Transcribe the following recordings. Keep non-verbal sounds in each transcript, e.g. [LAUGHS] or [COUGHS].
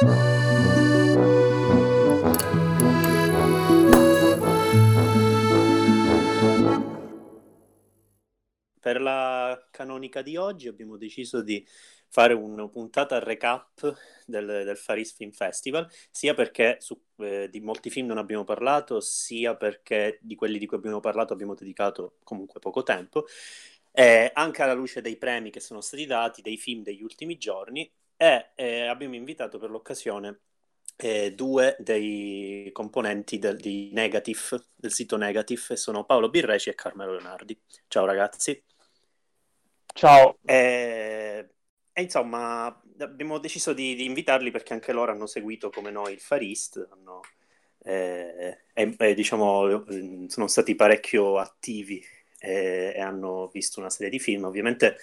Per la canonica di oggi abbiamo deciso di fare una puntata recap del, del Faris Film Festival, sia perché su, eh, di molti film non abbiamo parlato, sia perché di quelli di cui abbiamo parlato abbiamo dedicato comunque poco tempo, eh, anche alla luce dei premi che sono stati dati, dei film degli ultimi giorni, e eh, abbiamo invitato per l'occasione eh, due dei componenti del, di Negative, del sito Negative, sono Paolo Birreci e Carmelo Leonardi. Ciao ragazzi. Ciao. E, e insomma, abbiamo deciso di, di, invitarli perché anche loro hanno seguito come noi il Farist, hanno, eh, e, diciamo, sono stati parecchio attivi e, e, hanno visto una serie di film. Ovviamente,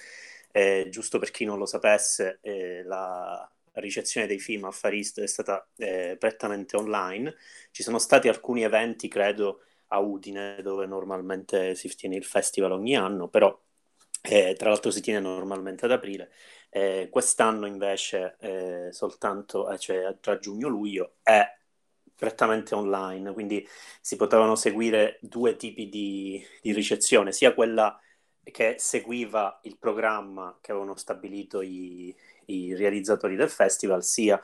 eh, giusto per chi non lo sapesse, eh, la ricezione dei film a Farist è stata eh, prettamente online. Ci sono stati alcuni eventi, credo, a Udine, dove normalmente si tiene il festival ogni anno, però eh, tra l'altro si tiene normalmente ad aprile. Eh, quest'anno invece eh, soltanto cioè, tra giugno e luglio è prettamente online, quindi si potevano seguire due tipi di, di ricezione, sia quella che seguiva il programma che avevano stabilito i, i realizzatori del festival, sia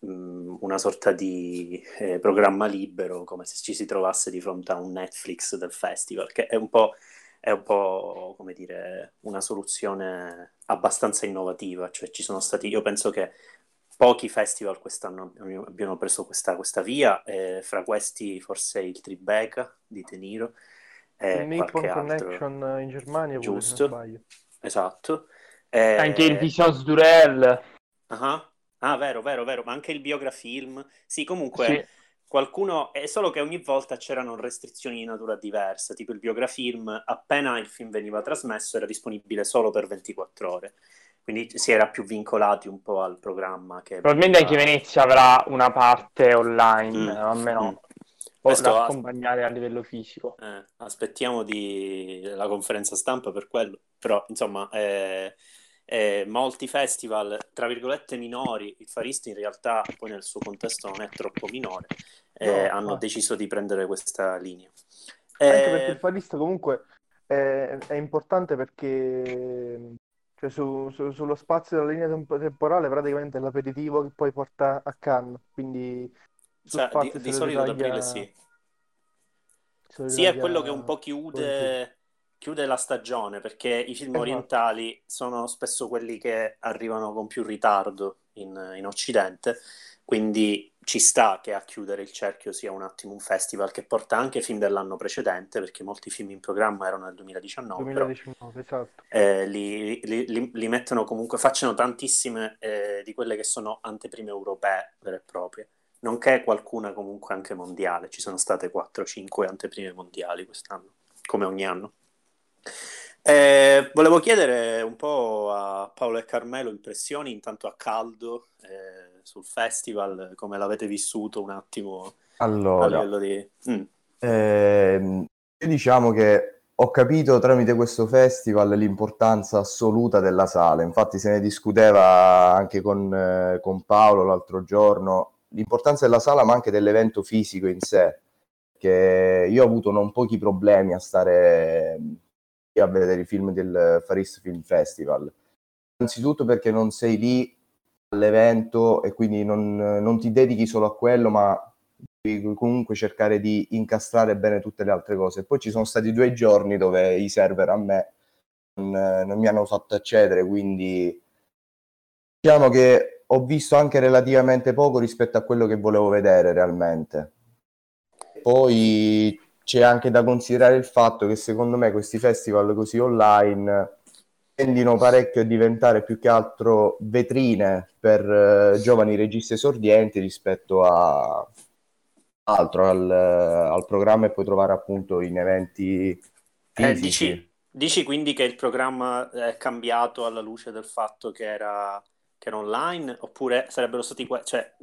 mh, una sorta di eh, programma libero, come se ci si trovasse di fronte a un Netflix del festival, che è un po' è un po' come dire una soluzione abbastanza innovativa, cioè ci sono stati, io penso che pochi festival quest'anno abbiano preso questa, questa via, e fra questi forse il Tribeca di De Niro. il Nippon Connection in Germania, giusto? Pure, esatto. E... Anche il Visions Durel. Uh-huh. Ah, vero, vero, vero, ma anche il Biografilm. Sì, comunque sì. qualcuno, è solo che ogni volta c'erano restrizioni di natura diversa, tipo il Biografilm, appena il film veniva trasmesso era disponibile solo per 24 ore quindi si era più vincolati un po' al programma. Che Probabilmente anche Venezia avrà una parte online, mm. almeno mm. Questo da accompagnare a livello fisico. Eh, aspettiamo di... la conferenza stampa per quello, però insomma eh, eh, molti festival, tra virgolette minori, il Farista in realtà poi nel suo contesto non è troppo minore, no, hanno ma... deciso di prendere questa linea. Anche perché il Farista comunque è, è importante perché cioè su, su, sullo spazio della linea temp- temporale praticamente è l'aperitivo che poi porta a Cannes, quindi cioè, di, di solito ad aprile sì. Sì, è quello che un po' chiude, chiude la stagione, perché i film esatto. orientali sono spesso quelli che arrivano con più ritardo in, in Occidente, quindi ci sta che a chiudere il cerchio sia un attimo un festival che porta anche film dell'anno precedente, perché molti film in programma erano nel 2019. 2019 però, esatto. Eh, li, li, li, li, mettono comunque, facciano tantissime eh, di quelle che sono anteprime europee vere e proprie, nonché qualcuna comunque anche mondiale. Ci sono state 4-5 anteprime mondiali quest'anno, come ogni anno. Eh, volevo chiedere un po' a Paolo e Carmelo impressioni, intanto a caldo. Eh, sul festival, come l'avete vissuto un attimo allora, di... Mm. Eh, diciamo che ho capito tramite questo festival l'importanza assoluta della sala, infatti se ne discuteva anche con, eh, con Paolo l'altro giorno, l'importanza della sala ma anche dell'evento fisico in sé, che io ho avuto non pochi problemi a stare a vedere i film del Faris Film Festival, innanzitutto perché non sei lì all'evento e quindi non, non ti dedichi solo a quello, ma comunque cercare di incastrare bene tutte le altre cose. Poi ci sono stati due giorni dove i server a me non, non mi hanno fatto accedere, quindi diciamo che ho visto anche relativamente poco rispetto a quello che volevo vedere realmente. Poi c'è anche da considerare il fatto che secondo me questi festival così online tendino parecchio a diventare più che altro vetrine per uh, giovani registi esordienti rispetto a altro al, al, programma e puoi trovare appunto in eventi eh, dici, dici, quindi che il programma è cambiato alla luce del fatto che era, che era online oppure sarebbero stati cioè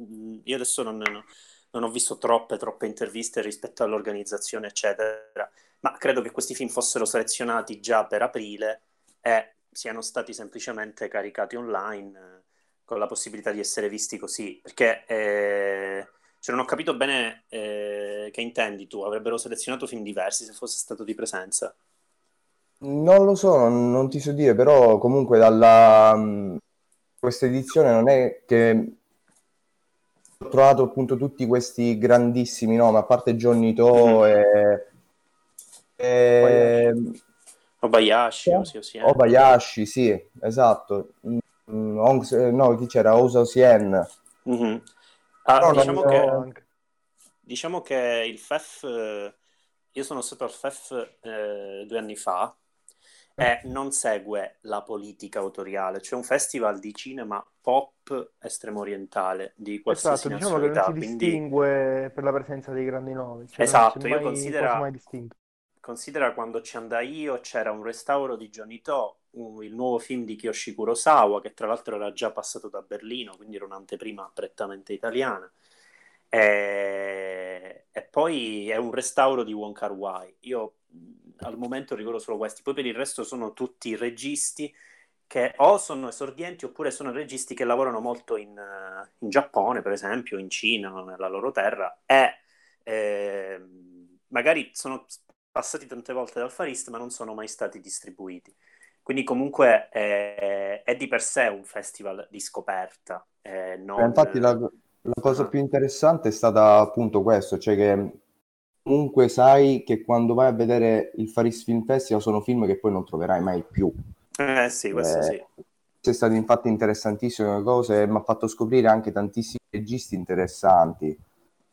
io adesso non, non ho visto troppe troppe interviste rispetto all'organizzazione eccetera ma credo che questi film fossero selezionati già per aprile e siano stati semplicemente caricati online con la possibilità di essere visti così, perché eh, cioè non ho capito bene eh, che intendi tu, avrebbero selezionato film diversi se fosse stato di presenza. Non lo so, non, non ti so dire, però comunque dalla questa edizione non è che ho trovato appunto tutti questi grandissimi nomi, a parte Johnny To mm-hmm. e, e... Obayashi, sì, Obayashi, sì, esatto. Mm, Ongs, no, chi c'era? Osa Sien. Mm-hmm. Ah, no, diciamo, che, diciamo, che, il FEF, io sono stato al FEF eh, due anni fa e non segue la politica autoriale, c'è un festival di cinema pop estremo orientale di qualsiasi esatto, diciamo che non si quindi... distingue per la presenza dei grandi nomi. Cioè esatto, io considero considera quando ci andai io c'era un restauro di Johnny To, il nuovo film di Kiyoshi Kurosawa, che tra l'altro era già passato da Berlino, quindi era un'anteprima prettamente italiana. E... e, poi è un restauro di Wong Kar Wai. Io al momento ricordo solo questi, poi per il resto sono tutti registi che o sono esordienti oppure sono registi che lavorano molto in, uh, in Giappone, per esempio, in Cina, nella loro terra, e eh, magari sono passati tante volte dal Far East, ma non sono mai stati distribuiti. Quindi comunque è, è di per sé un festival di scoperta. Eh, non... Infatti la, la cosa più interessante è stata appunto questo, cioè che comunque sai che quando vai a vedere il Faris Film Festival sono film che poi non troverai mai più. Eh sì, questo eh, sì. È stato infatti interessantissime cose e mi ha fatto scoprire anche tantissimi registi interessanti.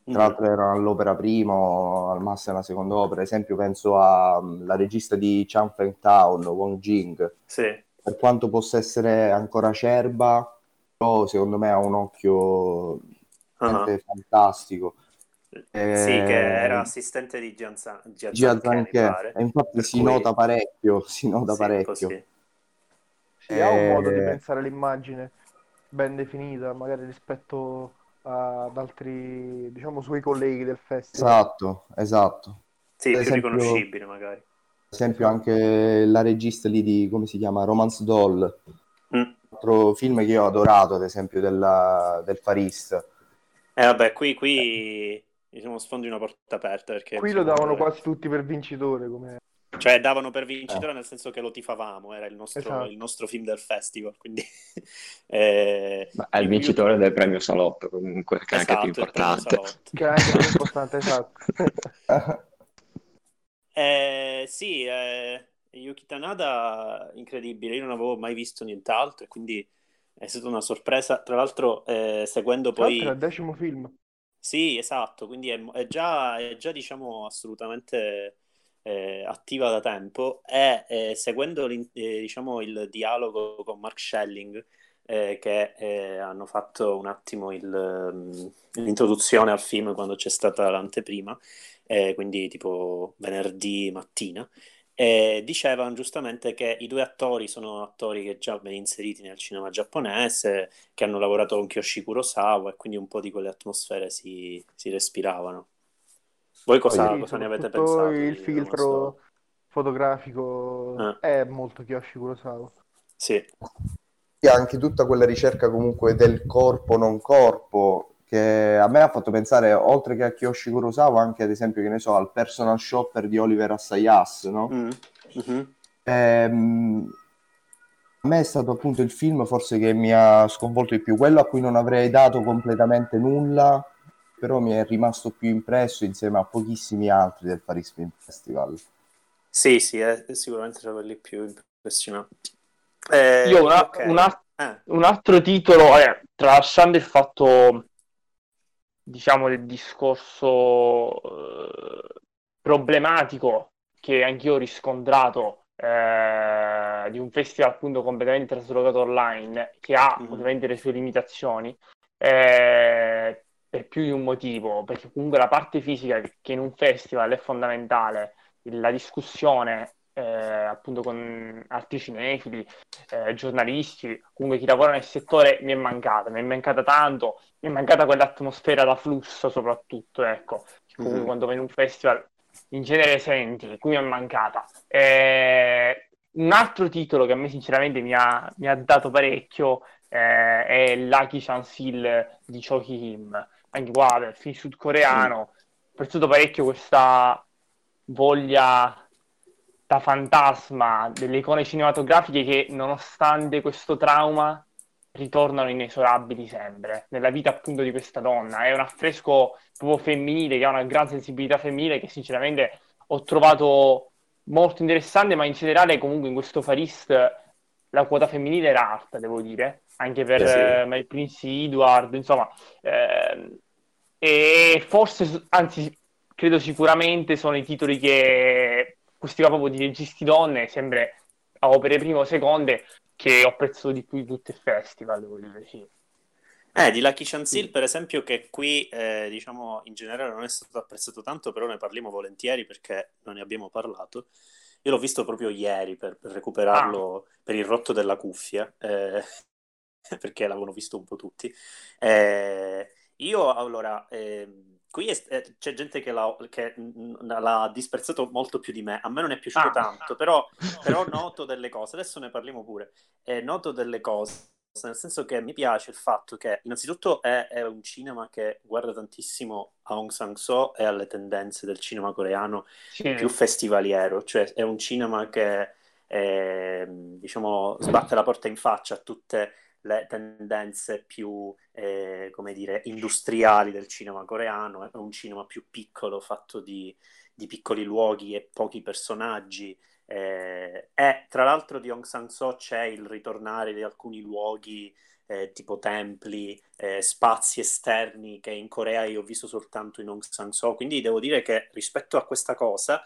Tra mm. l'altro erano all'opera primo, al massimo alla seconda opera. Ad esempio penso alla mm, regista di Changfeng Town, Wong Jing. Sì. Per quanto possa essere ancora acerba, però secondo me ha un occhio uh-huh. fantastico eh, sì, che era assistente di Gian, Gian Zanché, e infatti si cui... nota parecchio, [LAUGHS] si nota sì, parecchio. Così. Sì, ha un modo di eh, pensare l'immagine ben definita, magari rispetto ad altri, diciamo, suoi colleghi del festival. Esatto, esatto. Sì, ad più esempio, riconoscibile magari. Ad esempio anche la regista lì di, come si chiama, Romance Doll, mm. altro film che io ho adorato, ad esempio, della, del Farist. Eh vabbè, qui, qui diciamo, sfondi una porta aperta. Perché, Qui lo davano quasi tutti per vincitore. Come... Cioè, davano per vincitore eh. nel senso che lo tifavamo, era il nostro, esatto. il nostro film del festival. Quindi, [LAUGHS] eh, è il vincitore più... del premio Salotto, comunque, che esatto, è anche più importante. Che è anche più importante, esatto. [LAUGHS] eh, sì, eh, Yuki Tanada, incredibile, io non avevo mai visto nient'altro e quindi è stata una sorpresa. Tra l'altro, eh, seguendo poi... Tra il decimo film. Sì, esatto, quindi è, è già, è già diciamo, assolutamente eh, attiva da tempo. E eh, seguendo eh, diciamo, il dialogo con Mark Schelling, eh, che eh, hanno fatto un attimo il, um, l'introduzione al film quando c'è stata l'anteprima, eh, quindi tipo venerdì mattina, e dicevano giustamente che i due attori sono attori che già ben inseriti nel cinema giapponese, che hanno lavorato con Kyoshi Kurosawa e quindi un po' di quelle atmosfere si, si respiravano. Voi cosa, sì, cosa ne avete pensato? Il filtro fotografico eh. è molto Kyoshi Kurosawa. Sì. E anche tutta quella ricerca comunque del corpo non corpo che a me ha fatto pensare, oltre che a Kyoshi Kurosawa, anche ad esempio, che ne so, al personal shopper di Oliver Assayas, no? Mm. Mm-hmm. Ehm, a me è stato appunto il film forse che mi ha sconvolto di più, quello a cui non avrei dato completamente nulla, però mi è rimasto più impresso insieme a pochissimi altri del Paris Film Festival. Sì, sì, è sicuramente tra quelli più impressionanti. Eh, Io una, okay. un, a- eh. un, altro titolo, eh, tralasciando il fatto diciamo, del discorso eh, problematico che anch'io ho riscontrato eh, di un festival appunto completamente traslocato online che ha mm. ovviamente le sue limitazioni eh, per più di un motivo perché comunque la parte fisica che in un festival è fondamentale la discussione eh, appunto con altri cinefili, eh, giornalisti, comunque chi lavora nel settore mi è mancata, mi è mancata tanto, mi è mancata quell'atmosfera da flusso soprattutto, ecco, comunque mm-hmm. quando vai in un festival in genere senti, qui mi è mancata. Eh, un altro titolo che a me sinceramente mi ha, mi ha dato parecchio, eh, è Lucky Chansil di Cho Kim. Anche qua, il film sudcoreano, ho apprezzato parecchio questa voglia da fantasma delle icone cinematografiche che, nonostante questo trauma, ritornano inesorabili sempre nella vita appunto di questa donna. È un affresco proprio femminile che ha una gran sensibilità femminile che sinceramente ho trovato molto interessante, ma in generale comunque in questo Farist la quota femminile era alta, devo dire, anche per eh sì. eh, Prince Edward, insomma, eh, e forse, anzi, credo sicuramente sono i titoli che questi qua proprio di registi donne, sempre a opere prime o seconde, che ho apprezzato di più di tutti i festival, devo dire, sì. Eh, di Lucky Chansil, per esempio, che qui, eh, diciamo, in generale non è stato apprezzato tanto, però ne parliamo volentieri perché non ne abbiamo parlato. Io l'ho visto proprio ieri per, per recuperarlo ah. per il rotto della cuffia, eh, [LAUGHS] perché l'avevano visto un po' tutti. Eh, io, allora, ehm, qui è, eh, c'è gente che, l'ha, che l'ha, disprezzato molto più di me. A me non è piaciuto ah. tanto, però, però, noto delle cose. Adesso ne parliamo pure. Eh, noto delle cose nel senso che mi piace il fatto che innanzitutto è, è, un cinema che guarda tantissimo a Aung San Suu e alle tendenze del cinema coreano sì. più festivaliero, cioè è un cinema che eh, diciamo sbatte la porta in faccia a tutte le tendenze più, eh, come dire, industriali del cinema coreano, è un cinema più piccolo, fatto di, di piccoli luoghi e pochi personaggi, eh, e tra l'altro di Aung San Suu c'è il ritornare di alcuni luoghi eh, tipo templi, eh, spazi esterni che in Corea io ho visto soltanto in Aung San Suu, quindi devo dire che rispetto a questa cosa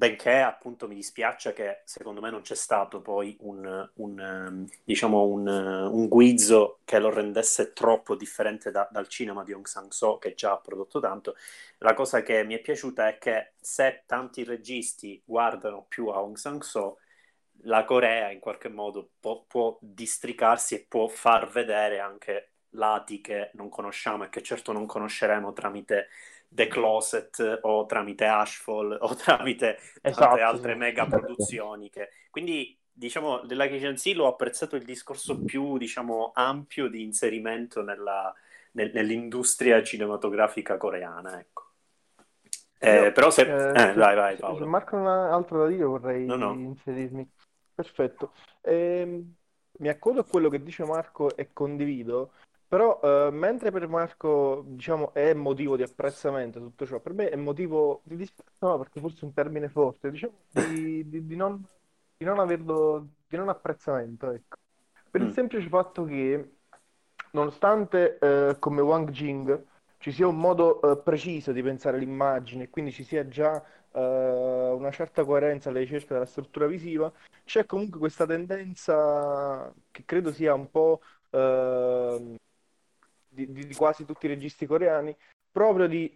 benché appunto mi dispiace che secondo me non c'è stato poi un, un, ehm, diciamo un, un, guizzo che lo rendesse troppo differente da, dal cinema di Aung San Suu che già ha prodotto tanto. La cosa che mi è piaciuta è che se tanti registi guardano più a Aung San Suu, la Corea in qualche modo può, può districarsi e può far vedere anche lati che non conosciamo e che certo non conosceremo tramite The Closet o tramite Ashfall [LAUGHS] o tramite esatto. tante altre mega produzioni. Che... Quindi, diciamo, della Kitchen Sea l'ho apprezzato il discorso più, diciamo, ampio di inserimento nella, nel, nell'industria cinematografica coreana, ecco. Eh, però se... Eh, eh, vai, vai, Paolo. Se Marco altro da dire vorrei no, no. inserirmi. Perfetto. Eh, mi accodo a quello che dice Marco e condivido. Però, eh, mentre per Marco, diciamo, è motivo di apprezzamento tutto ciò, per me è motivo di dispetto, no, perché forse è un termine forte, diciamo, di, di, di non, di non averlo, di non apprezzamento, ecco. Per il mm. semplice fatto che, nonostante eh, come Wang Jing ci sia un modo eh, preciso di pensare l'immagine, quindi ci sia già eh, una certa coerenza alla ricerca della struttura visiva, c'è comunque questa tendenza che credo sia un po' Uh, di, di, quasi tutti i registi coreani, proprio di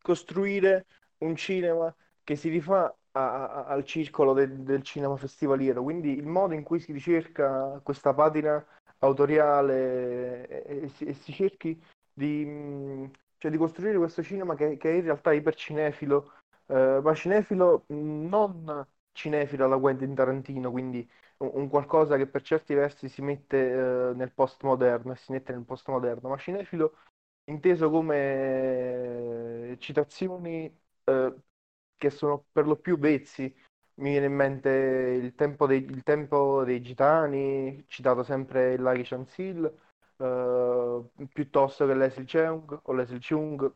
costruire un cinema che si rifà al circolo de, del cinema festivaliero. Quindi il modo in cui si ricerca questa patina autoriale e, e, si, e si, cerchi di, cioè di, costruire questo cinema che, che è in realtà ipercinefilo, eh, ma cinefilo non cinefilo alla Quentin Tarantino, quindi un qualcosa che per certi versi si mette eh, nel postmoderno e si mette nel postmoderno, ma cinefilo inteso come eh, citazioni eh, che sono per lo più vezzi. Mi viene in mente il tempo dei, il tempo dei gitani, citato sempre Larry Chansil, eh, piuttosto che Leslie Cheung o Leslie Chung,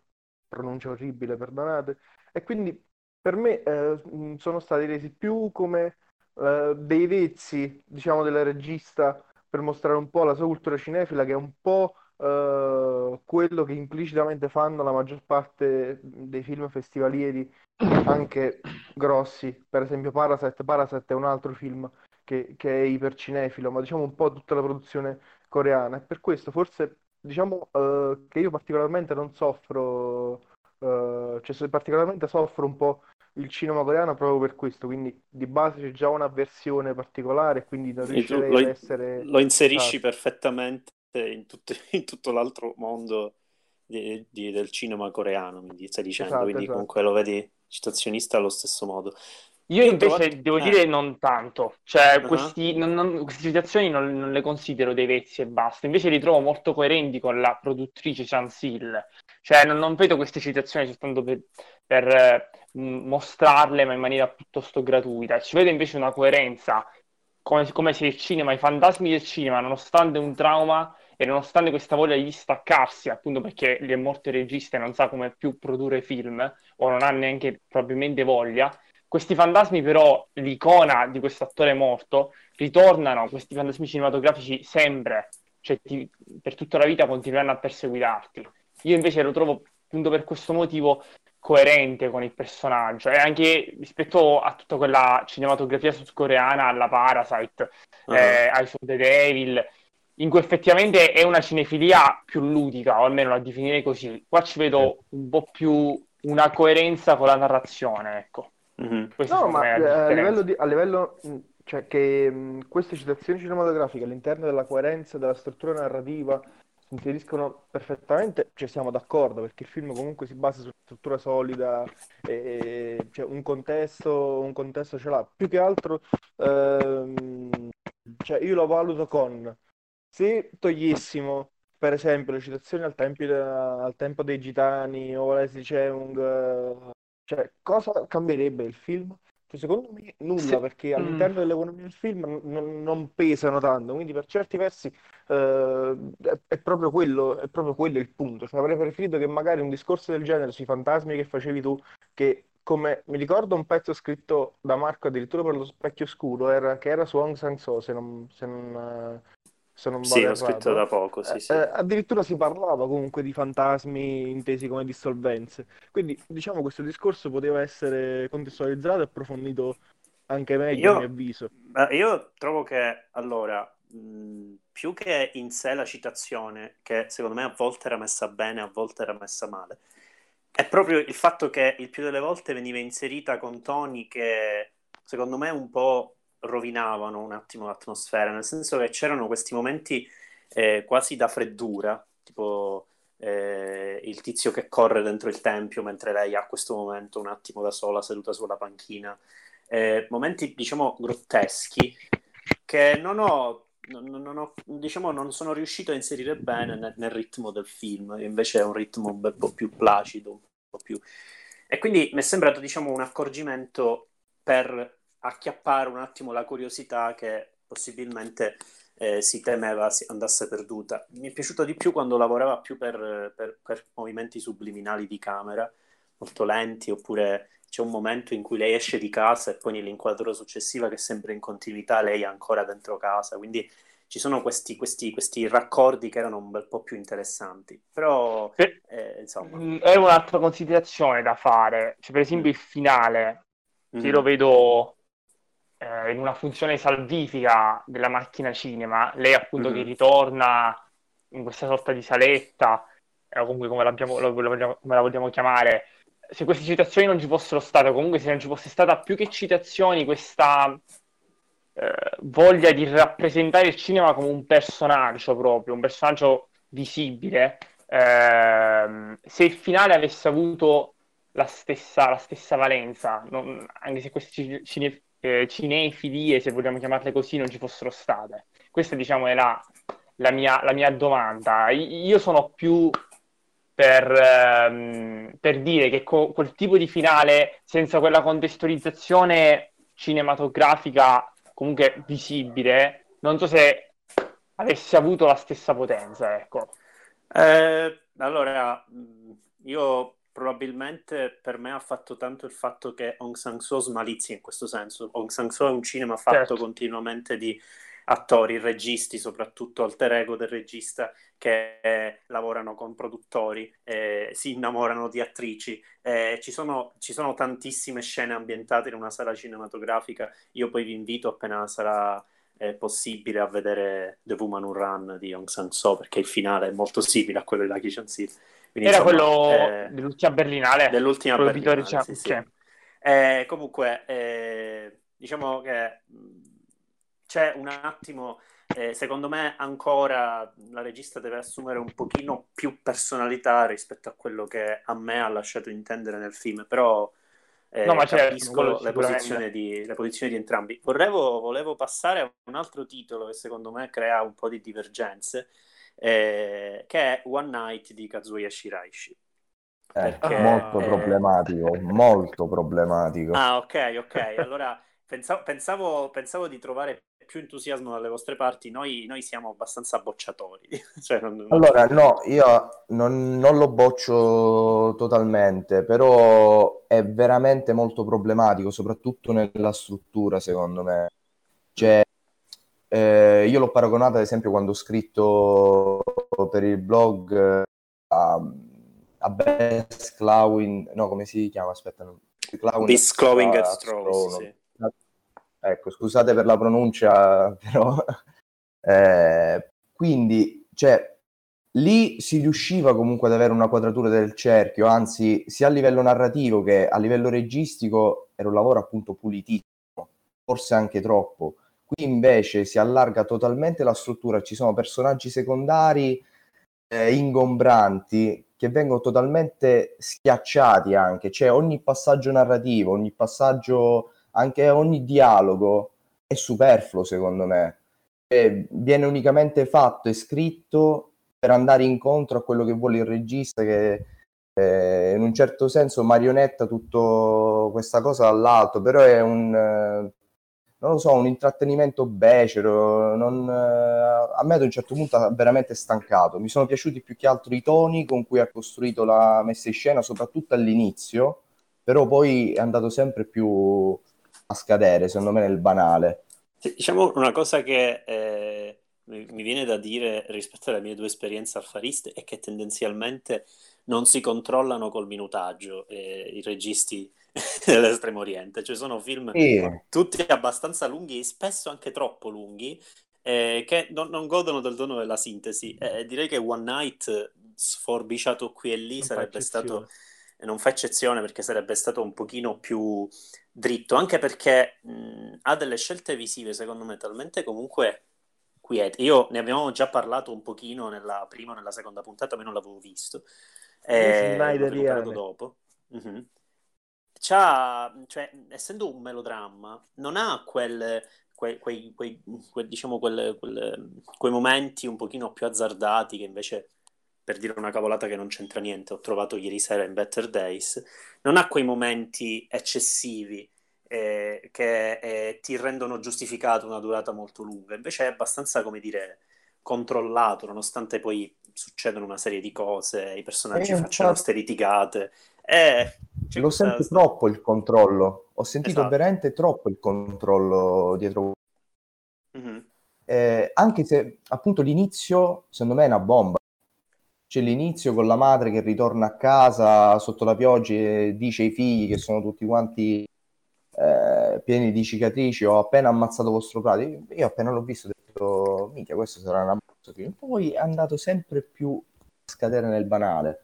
pronuncia orribile, perdonate. E quindi per me eh, sono stati resi più come eh, dei vezzi, diciamo, del regista per mostrare un po' la sua cultura cinefila, che è un po' uh, quello che implicitamente fanno la maggior parte dei film festivalieri, anche grossi. Per esempio Parasite, Parasite è un altro film che, che è ipercinefilo, ma diciamo un po' tutta la produzione coreana. E per questo forse diciamo uh, che io particolarmente non soffro, cioè particolarmente soffro un po' il cinema coreano proprio per questo, quindi di base c'è già una versione particolare, quindi non riuscirei lo, ad essere... Lo inserisci esatto. perfettamente in, tutto, [LAUGHS] in tutto l'altro mondo di, di, del cinema coreano, mi stai dicendo, esatto, quindi esatto. comunque lo vedi citazionista allo stesso modo. Io, Io invece trovato... devo eh. dire non tanto, cioè uh-huh. questi, non, non, queste citazioni non, non, le considero dei vezzi e basta, invece li trovo molto coerenti con la produttrice Chansil, cioè non, vedo queste citazioni soltanto per, per eh, mostrarle ma in maniera piuttosto gratuita, ci vedo invece una coerenza come, come se il cinema, i fantasmi del cinema, nonostante un trauma e nonostante questa voglia di distaccarsi, appunto perché gli è morto il regista e non sa come più produrre film, o non ha neanche probabilmente voglia, questi fantasmi però, l'icona di questo attore morto, ritornano, questi fantasmi cinematografici sempre, cioè ti, per tutta la vita continueranno a perseguitarti. Io invece lo trovo appunto per questo motivo coerente con il personaggio e anche rispetto a tutta quella cinematografia sudcoreana alla Parasite, uh-huh. eh, ai the Devil, in cui effettivamente è una cinefilia più ludica, o almeno la definirei così. Qua ci vedo un po' più una coerenza con la narrazione, ecco. Mm-hmm. No, ma eh, a livello, di, a livello cioè che mh, queste citazioni cinematografiche all'interno della coerenza della struttura narrativa si inseriscono perfettamente, cioè siamo d'accordo perché il film comunque si basa su una struttura solida e cioè, un, contesto, un contesto ce l'ha. Più che altro ehm, cioè io lo valuto con se togliessimo per esempio le citazioni al, tempio, al tempo dei gitani o Leslie Cheung, cioè cosa cambierebbe il film? Cioè, secondo me nulla, sì. perché mm. all'interno mm. dell'economia del film non, non, pesano tanto, quindi per certi versi eh, è, è, proprio quello, è proprio quello il punto. Cioè, avrei preferito che magari un discorso del genere sui fantasmi che facevi tu, che come mi ricordo un pezzo scritto da Marco addirittura per lo specchio scuro, era, che era su Aung San Suu, se non, se non, se non Sì, l'ho scritto da poco, sì, sì. Eh, addirittura si parlava comunque di fantasmi intesi come dissolvenze. Quindi, diciamo, questo discorso poteva essere contestualizzato e approfondito anche meglio, io, a mio avviso. Io trovo che, allora, mh, più che in sé la citazione, che secondo me a volte era messa bene, a volte era messa male, è proprio il fatto che il più delle volte veniva inserita con toni che, secondo me, un po' rovinavano un attimo l'atmosfera, nel senso che c'erano questi momenti eh, quasi da freddura, tipo eh, il tizio che corre dentro il tempio mentre lei ha questo momento un attimo da sola seduta sulla panchina, eh, momenti diciamo grotteschi che non ho, non, non ho, diciamo, non sono riuscito a inserire bene nel, nel, ritmo del film, invece è un ritmo un po' più placido, un po' più... E quindi mi è sembrato diciamo un accorgimento per acchiappare un attimo la curiosità che possibilmente eh, si temeva si andasse perduta. Mi è piaciuto di più quando lavorava più per, per, per, movimenti subliminali di camera, molto lenti, oppure c'è un momento in cui lei esce di casa e poi nell'inquadratura successiva che sembra in continuità lei è ancora dentro casa, quindi ci sono questi, questi, questi raccordi che erano un bel po' più interessanti. Però, eh, insomma... Mm, è un'altra considerazione da fare. Cioè, per esempio, mm. il finale, mm. io lo vedo eh, in una funzione salvifica della macchina cinema, lei appunto mm-hmm. che ritorna in questa sorta di saletta, o comunque come, lo, lo, come la vogliamo chiamare, se queste citazioni non ci fossero state, o comunque se non ci fosse stata più che citazioni questa eh, voglia di rappresentare il cinema come un personaggio proprio, un personaggio visibile, eh, se il finale avesse avuto la stessa, la stessa valenza, non, anche se questi cine, eh, cinefilie, se vogliamo chiamarle così, non ci fossero state. Questa, diciamo, è la, la, mia, la mia, domanda. Io sono più per, ehm, per dire che co- quel tipo di finale, senza quella contestualizzazione cinematografica comunque visibile, non so se avesse avuto la stessa potenza, ecco. Eh, allora, io probabilmente per me ha fatto tanto il fatto che Aung San Suu smalizia in questo senso. Aung San Suu è un cinema fatto certo. continuamente di attori, registi, soprattutto alter ego del regista, che eh, lavorano con produttori, eh, si innamorano di attrici. Eh, ci, sono, ci, sono, tantissime scene ambientate in una sala cinematografica. Io poi vi invito appena sarà eh, possibile a vedere The Woman Who Run di Aung San Suu, perché il finale è molto simile a quello di Lucky Chansil. Quindi, Era insomma, quello eh, dell'ultima Berlinale. Dell'ultima Berlinale, sì, sì. Okay. Eh, comunque, eh, diciamo che c'è un attimo, eh, secondo me ancora la regista deve assumere un pochino più personalità rispetto a quello che a me ha lasciato intendere nel film, però Eh, no, ma capisco le posizioni, di, le posizioni, di, entrambi. Vorrevo, volevo passare a un altro titolo che secondo me crea un po' di divergenze, eh, che è One Night di Kazuya Shiraishi. Eh, perché... Molto problematico, molto problematico. Ah, ok, ok. Allora [LAUGHS] pensavo, pensavo, pensavo di trovare più entusiasmo dalle vostre parti, noi, noi siamo abbastanza bocciatori. [LAUGHS] cioè, non... Allora, no, io non, non, lo boccio totalmente, però è veramente molto problematico, soprattutto nella struttura, secondo me. Cioè, eh, io l'ho paragonato, ad esempio, quando ho scritto per il blog eh, a, a Best Clawin, no, come si chiama? Aspetta, no. Best Clawing at Straws, sì Ecco, scusate per la pronuncia, [LAUGHS] però... Eh, quindi, cioè, lì si riusciva comunque ad avere una quadratura del cerchio, anzi, sia a livello narrativo che a livello registico era un lavoro appunto pulitissimo, forse anche troppo. Qui invece si allarga totalmente la struttura, ci sono personaggi secondari eh, ingombranti che vengono totalmente schiacciati anche, cioè ogni passaggio narrativo, ogni passaggio anche ogni dialogo è superfluo secondo me. E viene unicamente fatto e scritto per andare incontro a quello che vuole il regista che eh, in un certo senso marionetta tutto questa cosa dall'alto, però è un eh, non lo so, un intrattenimento becero. Non, eh, a me ad un certo punto ha veramente stancato. Mi sono piaciuti più che altro i toni con cui ha costruito la messa in scena, soprattutto all'inizio, però poi è andato sempre più a scadere, secondo me, nel banale. Diciamo una cosa che eh, mi viene da dire rispetto alle mie due esperienze alfariste è che tendenzialmente non si controllano col minutaggio eh, i registi [LAUGHS] dell'estremo oriente, cioè sono film sì. tutti abbastanza lunghi, spesso anche troppo lunghi, eh, che non, non, godono del dono della sintesi. Eh, direi che One Night sforbiciato qui e lì non sarebbe stato non fa eccezione perché sarebbe stato un pochino più dritto, anche perché mh, ha delle scelte visive, secondo me, talmente comunque quiete. Io ne abbiamo già parlato un pochino nella prima o nella seconda puntata, ma non l'avevo visto. Eh, l'ho recuperato dopo. Mm-hmm. C'ha, cioè, essendo un melodramma, non ha quel, quei, quei, quei, quei diciamo, quelle, quelle, quei momenti un pochino più azzardati che invece per dire una cavolata che non c'entra niente, ho trovato ieri sera in Better Days, non ha quei momenti eccessivi eh, che eh, ti rendono giustificato una durata molto lunga, invece è abbastanza, come dire, controllato, nonostante poi succedono una serie di cose, i personaggi facciano queste litigate. Eh, Lo questa... sento troppo il controllo, ho sentito esatto. veramente troppo il controllo dietro. Mm-hmm. Eh, anche se appunto l'inizio secondo me è una bomba c'è l'inizio con la madre che ritorna a casa sotto la pioggia e dice ai figli che sono tutti quanti eh, pieni di cicatrici ho appena ammazzato vostro padre io appena l'ho visto ho detto minchia questo sarà un ammazzo poi è andato sempre più a scadere nel banale.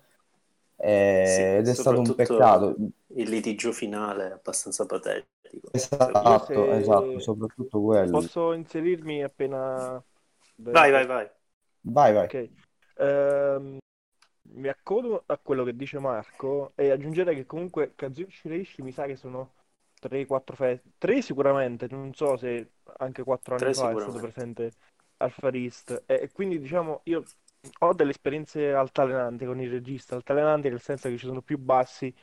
Eh, sì, ed è stato un peccato. il litigio finale è abbastanza patetico. Esatto, se... esatto soprattutto quello. posso inserirmi appena vai vai vai. Vai vai. Ok Ehm, mi accodo a quello che dice Marco e aggiungere che comunque Kazuyo Shiraishi mi sa che sono 3-4 feste, 3 sicuramente, non so se anche 4 anni fa è stato presente al Far East. E quindi diciamo io ho delle esperienze altalenanti con il regista, altalenanti nel senso che ci sono più bassi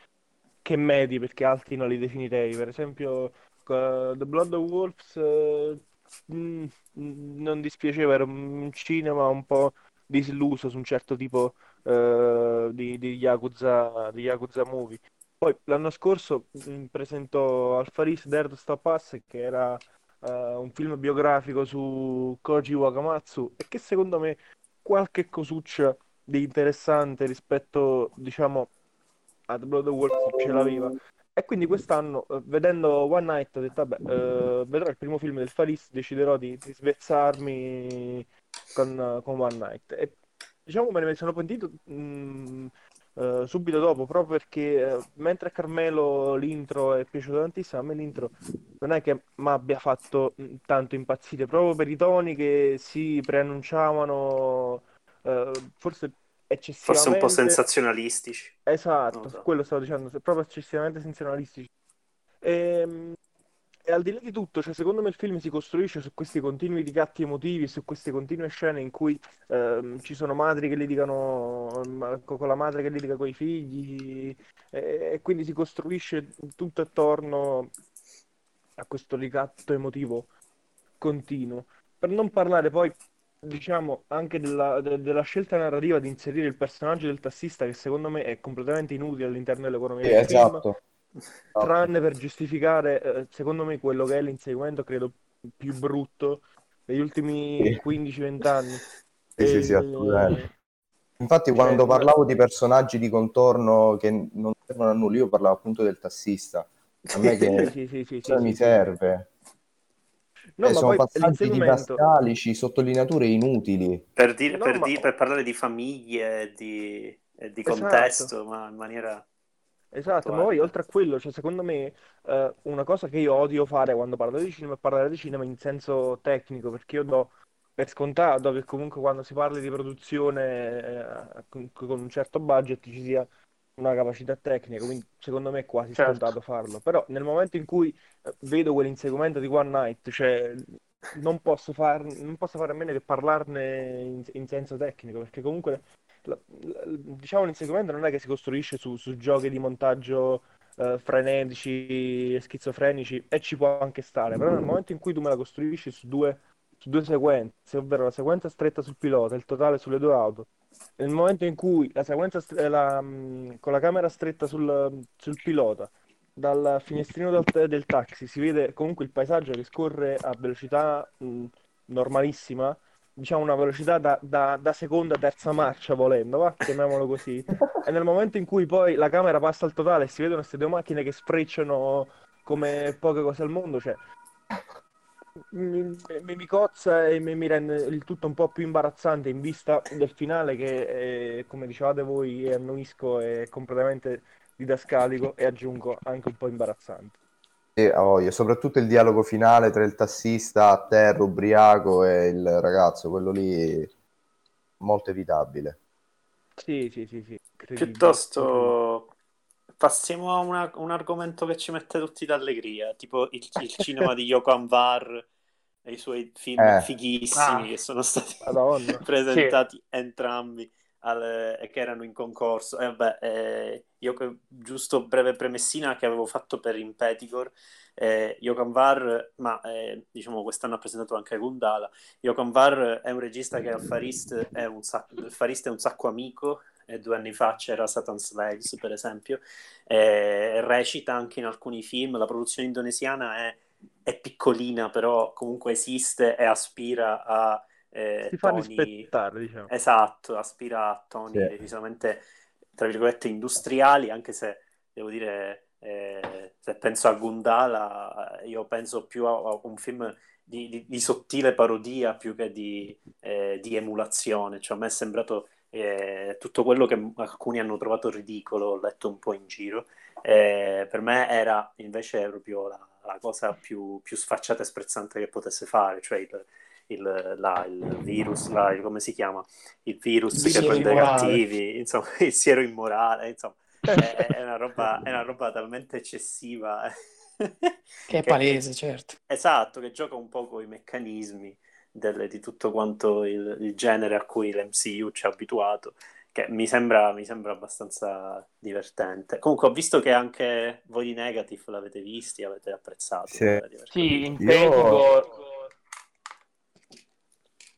che medi perché alti non li definirei, per esempio The Blood of Wolves uh, mh, non dispiaceva, era un cinema un po' disilluso su un certo tipo uh, di, di, Yakuza, di Yakuza Movie. Poi l'anno scorso mm, presentò al Faris Dare Stop Us, che era uh, un film biografico su Koji Wakamatsu e che secondo me qualche cosuccia di interessante rispetto, diciamo, a The Blood Wolf ce l'aveva. E quindi quest'anno, eh, vedendo One Night, ho detto, vabbè, eh, vedrò il primo film del Faris, deciderò di, di svezzarmi con, con One Night. E diciamo me ne sono pentito mh, uh, subito dopo, proprio perché uh, mentre a Carmelo l'intro è piaciuto tantissimo, a me l'intro non è che mi abbia fatto mh, mm, tanto impazzire, proprio per i toni che si preannunciavano, uh, forse eccessivamente... Forse un po' sensazionalistici. Esatto, so. quello stavo dicendo, proprio eccessivamente sensazionalistici. E, ehm, e al di là di tutto, cioè, secondo me il film si costruisce su questi continui ricatti emotivi, su queste continue scene in cui ehm, ci sono madri che litigano con la madre che litiga con i figli, e, e quindi si costruisce tutto attorno a questo ricatto emotivo continuo. Per non parlare poi, diciamo, anche della, de, della scelta narrativa di inserire il personaggio del tassista, che secondo me è completamente inutile all'interno dell'economia sì, esatto. Film tranne per giustificare, eh, secondo me, quello che è l'inseguimento, credo, più brutto degli ultimi sì. 15-20 anni. Sì, e... sì, sì, assolutamente. Infatti, cioè, quando parlavo di personaggi di contorno che non servono a nulla, io parlavo appunto del tassista. A me [LAUGHS] che sì, sì, sì, sì, mi serve. No, eh, sono passaggi didascalici, sottolineature inutili. Per, dire, no, per, ma... dire, per parlare di famiglie, di, di contesto, esatto. ma in maniera Esatto, ma poi oltre a quello, cioè, secondo me eh, una cosa che io odio fare quando parlo di cinema è parlare di cinema in senso tecnico, perché io do per scontato che comunque quando si parla di produzione eh, con, con, un certo budget ci sia una capacità tecnica, quindi secondo me è quasi certo. scontato farlo. Però nel momento in cui eh, vedo quell'inseguimento di One Night, cioè non posso, far, non posso fare a meno che parlarne in, in senso tecnico, perché comunque diciamo l'inseguimento non è che si costruisce su, su giochi di montaggio uh, frenetici, schizofrenici, e ci può anche stare, però nel momento in cui tu me la costruisci su due, su due sequenze, ovvero la sequenza stretta sul pilota e il totale sulle due auto, nel momento in cui la sequenza stre- la, mh, con la camera stretta sul, sul pilota, dal finestrino del, del, taxi si vede comunque il paesaggio che scorre a velocità mh, normalissima diciamo una velocità da, da, da, seconda, terza marcia volendo, va? chiamiamolo così. e nel momento in cui poi la camera passa al totale e si vedono queste due macchine che sprecciano come poche cose al mondo, cioè mi, mi, mi cozza e mi, mi, rende il tutto un po' più imbarazzante in vista del finale che, è, come dicevate voi, annuisco, è completamente didascalico e aggiungo anche un po' imbarazzante. Sì, oh, soprattutto il dialogo finale tra il tassista a terra ubriaco e il ragazzo, quello lì molto evitabile. Sì, sì, sì, sì. Piuttosto passiamo a una, un argomento che ci mette tutti d'allegria, tipo il, il cinema di Yoko Anwar e i suoi film eh. fighissimi ah. che sono stati Madonna. [LAUGHS] presentati sì. entrambi al, che erano in concorso. E vabbè, eh, io giusto breve premessina che avevo fatto per Impeticor, eh, Jokan Var, ma eh, diciamo quest'anno ha presentato anche Gundala. Jokan Var è un regista che al Farist è un, sacco, Farist è un sacco amico, due anni fa c'era Satan Slaves per esempio, eh, recita anche in alcuni film, la produzione indonesiana è, è piccolina però comunque esiste e aspira a eh, si fa toni... rispettare, diciamo. Esatto, aspira a toni sì. decisamente, tra virgolette, industriali, anche se, devo dire, eh, se penso a Gundala, io penso più a, a un film di, di, di, sottile parodia più che di, eh, di emulazione. Cioè, a me è sembrato eh, tutto quello che alcuni hanno trovato ridicolo, ho letto un po' in giro. Eh, per me era invece proprio la, la cosa più, più, sfacciata e sprezzante che potesse fare, cioè il, il, la, il virus, la, come si chiama? Il virus il che prende i cattivi, insomma, [LAUGHS] il siero immorale, insomma, [LAUGHS] è, è, una roba, è una roba talmente eccessiva. [LAUGHS] che è palese, che, certo. Esatto, che gioca un po' con i meccanismi delle, di tutto quanto il, il, genere a cui l'MCU ci ha abituato, che mi sembra, mi sembra abbastanza divertente. Comunque ho visto che anche voi di Negative l'avete visti, avete apprezzato. Sì, sì in Io...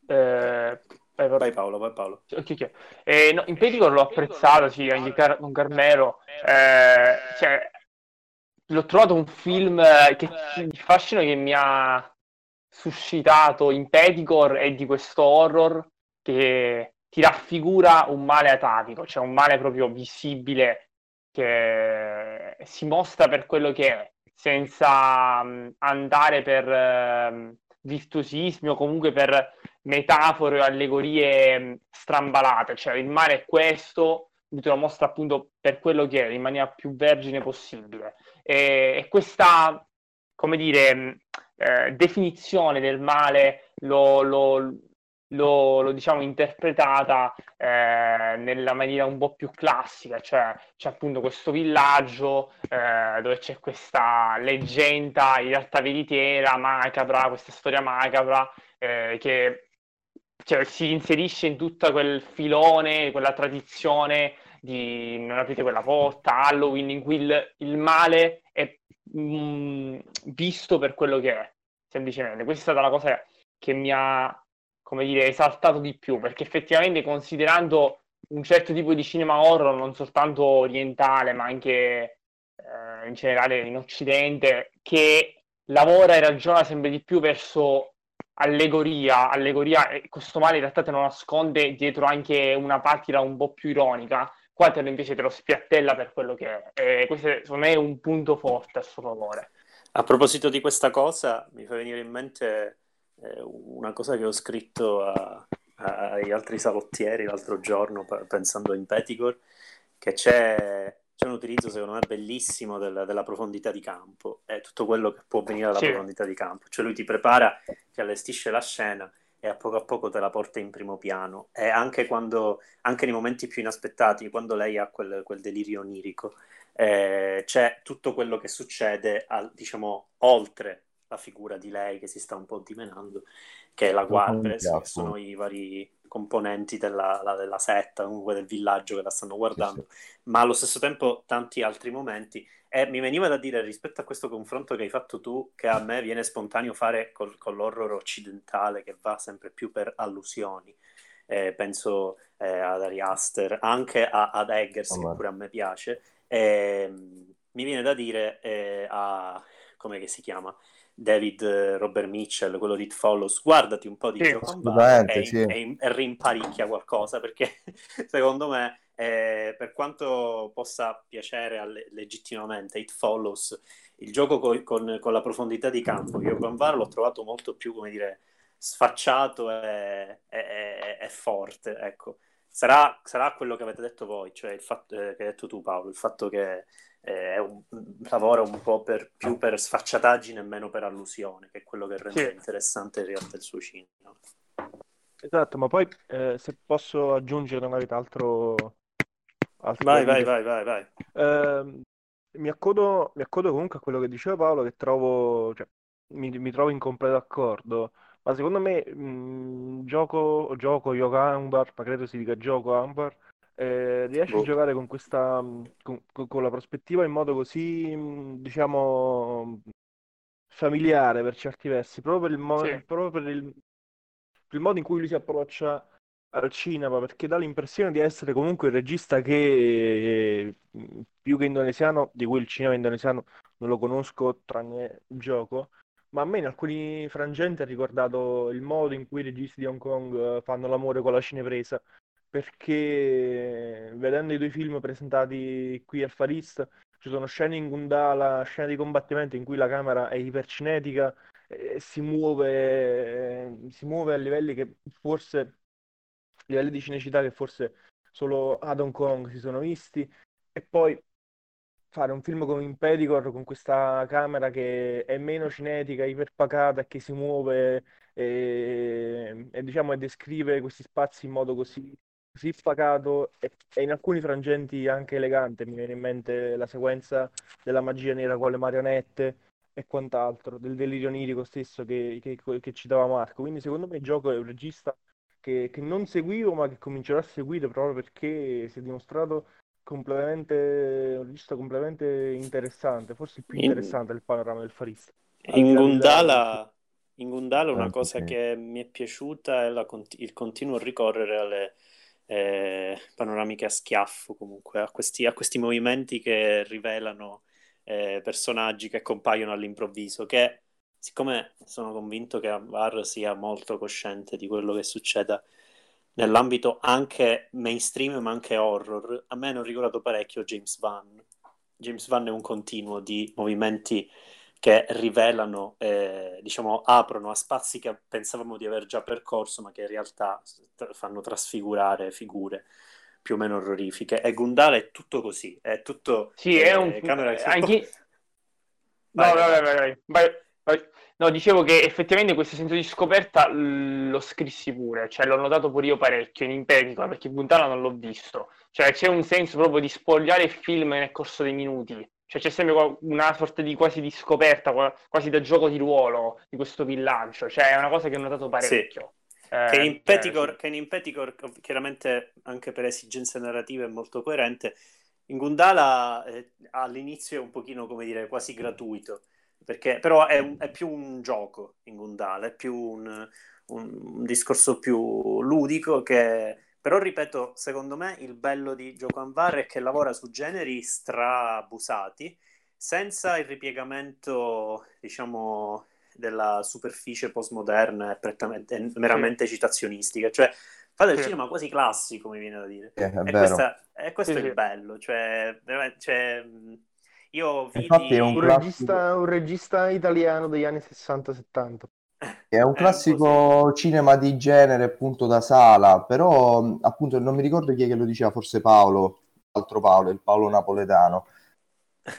Eh, vai, vai, Paolo, vai Paolo. Okay, okay. Eh, no, in Pedico l'ho apprezzato, sì, anche Car- con Carmelo. Eh, cioè, l'ho trovato un film che il fascino che mi ha suscitato in Peticor è di questo horror che ti raffigura un male atavico, cioè un male proprio visibile che si mostra per quello che è, senza um, andare per uh, virtuosismi o comunque per metafore o allegorie strambalate, cioè il mare è questo, te lo mostra appunto per quello che è, in maniera più vergine possibile. E, e questa, come dire, eh, definizione del male lo, lo, l'ho, l'ho diciamo interpretata eh, nella maniera un po' più classica, cioè c'è appunto questo villaggio eh, dove c'è questa leggenda in realtà veritiera, macabra, questa storia macabra eh, che cioè, si inserisce in tutto quel filone, quella tradizione di non aprite quella porta, Halloween, in cui il, il male è mh, mm, visto per quello che è, semplicemente. Questa è stata la cosa che mi ha, come dire, esaltato di più, perché effettivamente considerando un certo tipo di cinema horror, non soltanto orientale, ma anche eh, in generale in Occidente, che lavora e ragiona sempre di più verso allegoria, allegoria e questo male in realtà te lo nasconde dietro anche una patira un po' più ironica, qua te lo invece te lo spiattella per quello che è. E questo secondo me è un punto forte a suo favore. A proposito di questa cosa, mi fa venire in mente una cosa che ho scritto a, a, agli altri salottieri l'altro giorno, pensando in Peticor, che c'è c'è un utilizzo secondo me bellissimo del, della profondità di campo, è tutto quello che può venire dalla sì. profondità di campo, cioè lui ti prepara, ti allestisce la scena e a poco a poco te la porta in primo piano. E anche, quando, anche nei momenti più inaspettati, quando lei ha quel, quel delirio onirico, eh, c'è tutto quello che succede al, diciamo oltre la figura di lei che si sta un po' dimenando, che è la guardia, che sono i vari componenti della, la, della setta, comunque del villaggio che la stanno guardando, sì, sì. ma allo stesso tempo tanti altri momenti. E mi veniva da dire rispetto a questo confronto che hai fatto tu, che a me viene spontaneo fare col, con l'horror occidentale che va sempre più per allusioni. Eh, penso eh, ad Ari Aster, anche a, ad Eggers, oh, che pure a me piace. Eh, mi viene da dire eh, a come si chiama? David eh, Robert Mitchell, quello di It Follows, guardati un po' di sì, Joe e, sì. e, e rimparicchia qualcosa, perché [LAUGHS] secondo me, eh, per quanto possa piacere alle, legittimamente It Follows, il gioco co- con, con, la profondità di campo, io con VAR l'ho trovato molto più, come dire, sfacciato e, e, e forte, ecco. Sarà, sarà, quello che avete detto voi, cioè il fatto eh, che hai detto tu Paolo, il fatto che eh, un, lavora un po' per, più per sfacciataggine e meno per allusione, che è quello che rende sì. interessante in realtà il suo cinema. Esatto, ma poi eh, se posso aggiungere magari altro... altro vai, vai, vai, vai, vai, eh, mi, accodo, mi accodo comunque a quello che diceva Paolo, che trovo, cioè, mi, mi trovo in completo accordo. Ma secondo me, mh, gioco, gioco Yoga Ambar, ma credo si dica gioco Ambar, eh, riesce oh. a boh. giocare con questa mm, con, con, la prospettiva in modo così mm, diciamo familiare per certi versi proprio per il, mo- sì. proprio per il, per il modo in cui lui si approccia al cinema perché dà l'impressione di essere comunque il regista che mm, più che indonesiano di cui il cinema indonesiano non lo conosco tranne il gioco ma a me in alcuni frangenti ha ricordato il modo in cui i registi di Hong Kong eh, fanno l'amore con la cinepresa perché vedendo i due film presentati qui al East ci sono scene in Gundala, scene di combattimento in cui la camera è ipercinetica e si muove, si muove a livelli che forse livelli di cinecità che forse solo ad Hong Kong si sono visti. E poi fare un film come Impedicor con questa camera che è meno cinetica, iperpacata che si muove e, e diciamo e descrive questi spazi in modo così così pacato e, e, in alcuni frangenti anche elegante. Mi viene in mente la sequenza della magia nera con le marionette e quant'altro, del delirio onirico stesso che, che, che citava Marco. Quindi secondo me il gioco è un regista che, che, non seguivo ma che comincerò a seguire proprio perché si è dimostrato completamente un regista completamente interessante, forse il più interessante in... del panorama del farista. In Gundala, in Gundala una ah, cosa okay. che mi è piaciuta è la, il continuo ricorrere alle eh, panoramiche a schiaffo, comunque, a questi, a questi movimenti che rivelano eh, personaggi che compaiono all'improvviso, che siccome sono convinto che Avar sia molto cosciente di quello che succeda nell'ambito anche mainstream ma anche horror, a me hanno ricordato parecchio James Van. James Van è un continuo di movimenti che rivelano, eh, diciamo, aprono a spazi che pensavamo di aver già percorso, ma che in realtà fanno trasfigurare figure più o meno orrorifiche. E Gundala è tutto così, è tutto... Sì, è un... Eh, camera... Anche... [LAUGHS] No, vai, vai, vai, vai, vai. No, dicevo che effettivamente questo senso di scoperta lo scrissi pure, cioè l'ho notato pure io parecchio in Imperico, perché Buntana non l'ho visto. Cioè c'è un senso proprio di spogliare il film nel corso dei minuti. Cioè c'è sempre una sorta di quasi di scoperta, quasi da gioco di ruolo di questo villaggio. Cioè è una cosa che ho notato parecchio. Sì. Eh, che, in Peticore, cioè, sì. che in Peticore, chiaramente anche per esigenze narrative, è molto coerente. In Gundala eh, all'inizio è un pochino, come dire, quasi gratuito perché però è, un, è, più un gioco in Gundala, è più un, un, discorso più ludico che però ripeto, secondo me il bello di Gioco Anvar è che lavora su generi strabusati senza il ripiegamento, diciamo, della superficie postmoderna e prettamente, meramente sì. citazionistica, cioè fa del sì. cinema quasi classico, mi viene da dire. Eh, è e, questa, e, questo sì, è il bello, cioè, cioè io vidi... Infatti è un, un, regista, un regista italiano degli anni 60-70. È un classico è cinema di genere appunto da sala, però appunto non mi ricordo chi è che lo diceva, forse Paolo, altro Paolo, il Paolo napoletano.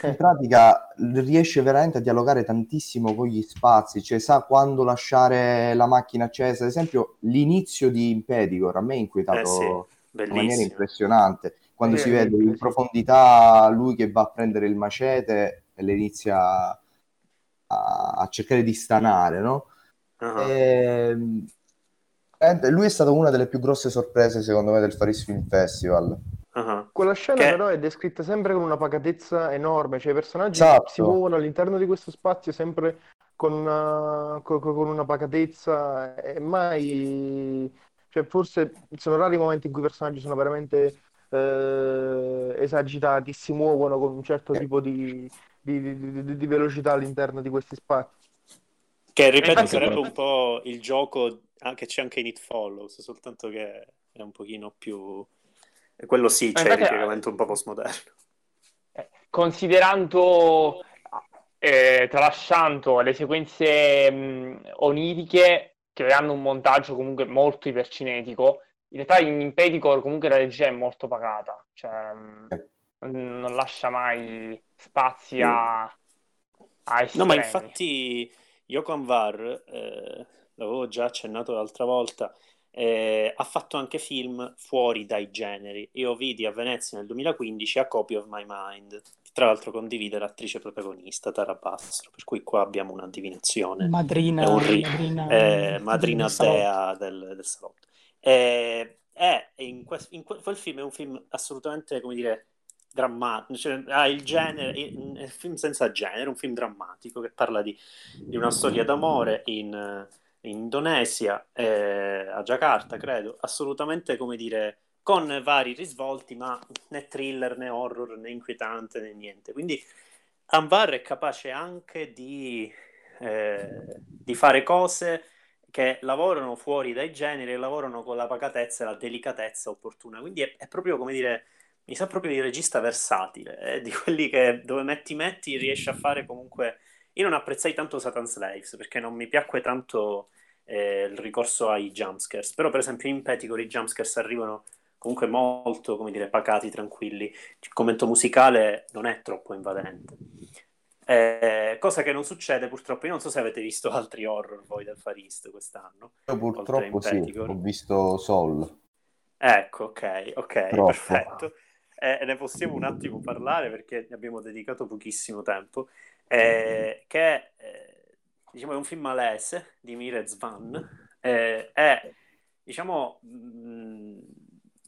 In [LAUGHS] pratica riesce veramente a dialogare tantissimo con gli spazi, cioè sa quando lasciare la macchina accesa. Ad esempio, l'inizio di Impedicor a me ha inquietato eh sì, in maniera impressionante quando si vede in profondità lui che va a prendere il macete e le inizia a, a cercare di stanare, no? Uh-huh. E, lui è stata una delle più grosse sorprese, secondo me, del Faris Film Festival. Uh-huh. Quella scena che... però è descritta sempre con una pacatezza enorme, cioè i personaggi esatto. si muovono all'interno di questo spazio sempre con una, con, con una pacatezza e mai... Cioè, forse sono rari i momenti in cui i personaggi sono veramente eh, esagitati, si muovono con un certo eh. tipo di, di, di, di velocità all'interno di questi spazi. Che ripeto sarebbe un po' il gioco che c'è anche in It Follows, soltanto che è un pochino più... Quello sì, c'è il ripiegamento un po' postmoderno. Eh, considerando, eh, tralasciando le sequenze mh, oniriche che hanno un montaggio comunque molto ipercinetico, in realtà in Impedicore comunque la regia è molto pagata, cioè non lascia mai spazi a, a estremi. No, ma infatti Yoko Anwar, eh, l'avevo già accennato l'altra volta, eh, ha fatto anche film fuori dai generi. Io vidi a Venezia nel 2015 A Copy of My Mind, tra l'altro condivide l'attrice protagonista Tara Bastro, per cui qua abbiamo una divinazione. Madrina, ri- madrina, eh, madrina dea del, del salotto. Eh, è in, que- in que- quel film è un film assolutamente, come dire, drammatico, cioè, ha il genere, è un film senza genere, un film drammatico che parla di, di una storia d'amore in, in Indonesia, eh, a Jakarta, credo, assolutamente, come dire, con vari risvolti, ma né thriller né horror né inquietante né niente. Quindi Anvar è capace anche di, eh, di fare cose che lavorano fuori dai generi e lavorano con la pacatezza e la delicatezza opportuna. Quindi è, è proprio come dire, mi sa proprio di regista versatile, è di quelli che dove metti metti riesce a fare comunque... Io non apprezzai tanto Satan Slaves perché non mi piacque tanto eh, il ricorso ai jumpscares, però per esempio in Peticore i jumpscares arrivano comunque molto, come dire, pacati, tranquilli. Il commento musicale non è troppo invadente. Eh, cosa che non succede purtroppo. Io non so se avete visto altri horror voi del Far East quest'anno. Io purtroppo sì, ho visto Soul. Ecco, ok, ok, Troppo. perfetto. Eh, ne possiamo un attimo parlare perché ne abbiamo dedicato pochissimo tempo. Eh, che eh, diciamo, è un film malese di Mirez Van. Eh, è, diciamo, mh, mm,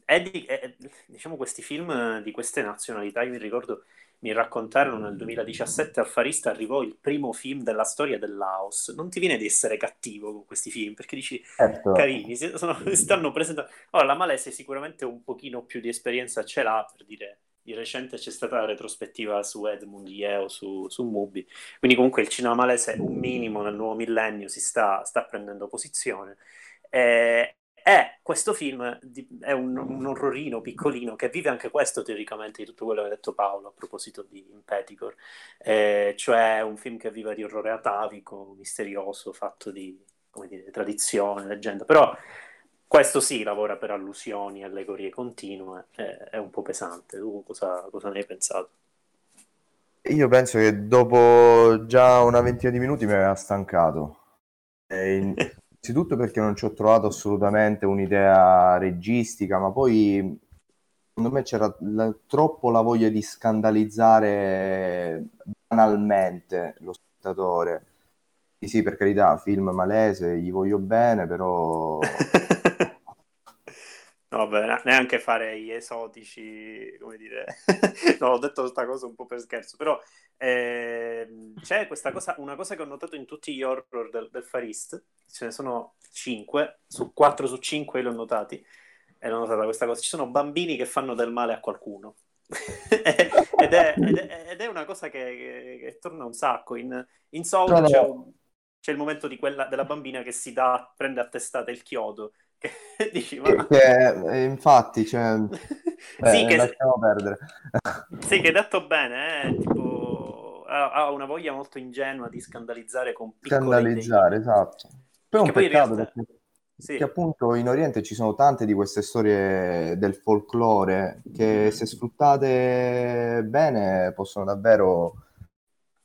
è di, è, diciamo, questi film di queste nazionalità. Io mi ricordo mi raccontarono nel 2017 al Farista arrivò il primo film della storia del Laos. Non ti viene di essere cattivo con questi film perché dici, certo. carini, si, sono, [LAUGHS] si stanno presentando. Ora, la Malesia sicuramente un pochino più di esperienza ce l'ha per dire. Di recente c'è stata la retrospettiva su Edmund Yeo su, su Mubi, quindi comunque il cinema malese un minimo nel nuovo millennio si sta, sta prendendo posizione. Eh, è questo film di, è un, un, orrorino piccolino che vive anche questo teoricamente di tutto quello che ha detto Paolo a proposito di Impeticore, eh, cioè un film che vive di orrore atavico, misterioso, fatto di come dire, tradizione, leggenda, però questo sì lavora per allusioni, allegorie continue, è, è un po' pesante. Tu cosa, cosa ne hai pensato? Io penso che dopo già una ventina di minuti mi aveva stancato. In... [LAUGHS] Innanzitutto perché non ci ho trovato assolutamente un'idea registica, ma poi secondo me c'era la, troppo la voglia di scandalizzare banalmente lo spettatore. Sì, sì, per carità, film malese, gli voglio bene, però [LAUGHS] vabbè, neanche fare gli esotici, come dire, [LAUGHS] no, ho detto questa cosa un po' per scherzo, però eh, c'è questa cosa, una cosa che ho notato in tutti gli horror del, del Far East, ce ne sono 5, su 4 su 5 li ho notati, e l'ho notata questa cosa, ci sono bambini che fanno del male a qualcuno. [LAUGHS] ed, è, ed, è, ed, è, una cosa che, che, che torna un sacco. In, in Soul no, no. C'è, c'è, il momento di quella, della bambina che si dà, prende a testata il chiodo [LAUGHS] Dici, ma... che, eh, infatti, cioè... [LAUGHS] Beh, sì, che... lasciamo perdere. sì, che detto bene, eh, tipo, ha, ha, una voglia molto ingenua di scandalizzare con piccole Scandalizzare, idee. esatto. Poi è un peccato realtà... perché, sì. perché appunto in Oriente ci sono tante di queste storie del folklore che se sfruttate bene possono davvero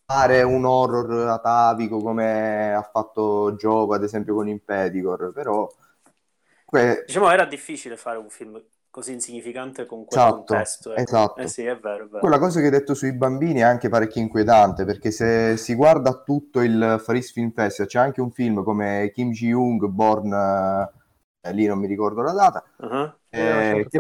fare un horror atavico come ha fatto Gioco ad esempio con Impedicore, però Que... Diciamo era difficile fare un film così insignificante con quel esatto, contesto. Ecco. Esatto. Eh sì, è vero, è vero. Quella cosa che hai detto sui bambini è anche parecchio inquietante, perché se si guarda tutto il Faris Film Festival, c'è anche un film come Kim Ji-young, Born, eh, lì non mi ricordo la data, uh-huh. eh, che,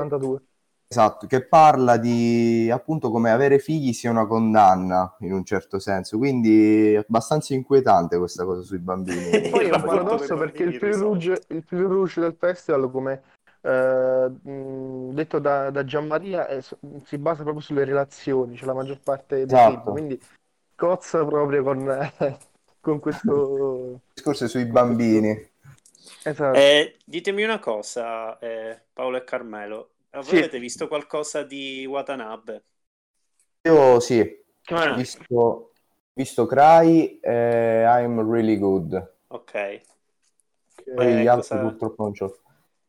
Esatto, che parla di appunto come avere figli sia una condanna in un certo senso, quindi è abbastanza inquietante questa cosa sui bambini. [LAUGHS] Poi è un paradosso perché il Prix Rouge, il Prix Rouge del festival, come eh, detto da, da Gianmaria, è, si basa proprio sulle relazioni, cioè la maggior parte dei esatto. film, quindi cozza proprio con, [LAUGHS] con questo... [LAUGHS] discorso sui bambini. Esatto. Eh, ditemi una cosa, eh, Paolo e Carmelo, voi sì. avete visto qualcosa di Watanabe? Io sì, ho visto, visto Cry e I'm Really Good. Ok. Poi gli altri cosa... purtroppo non c'ho.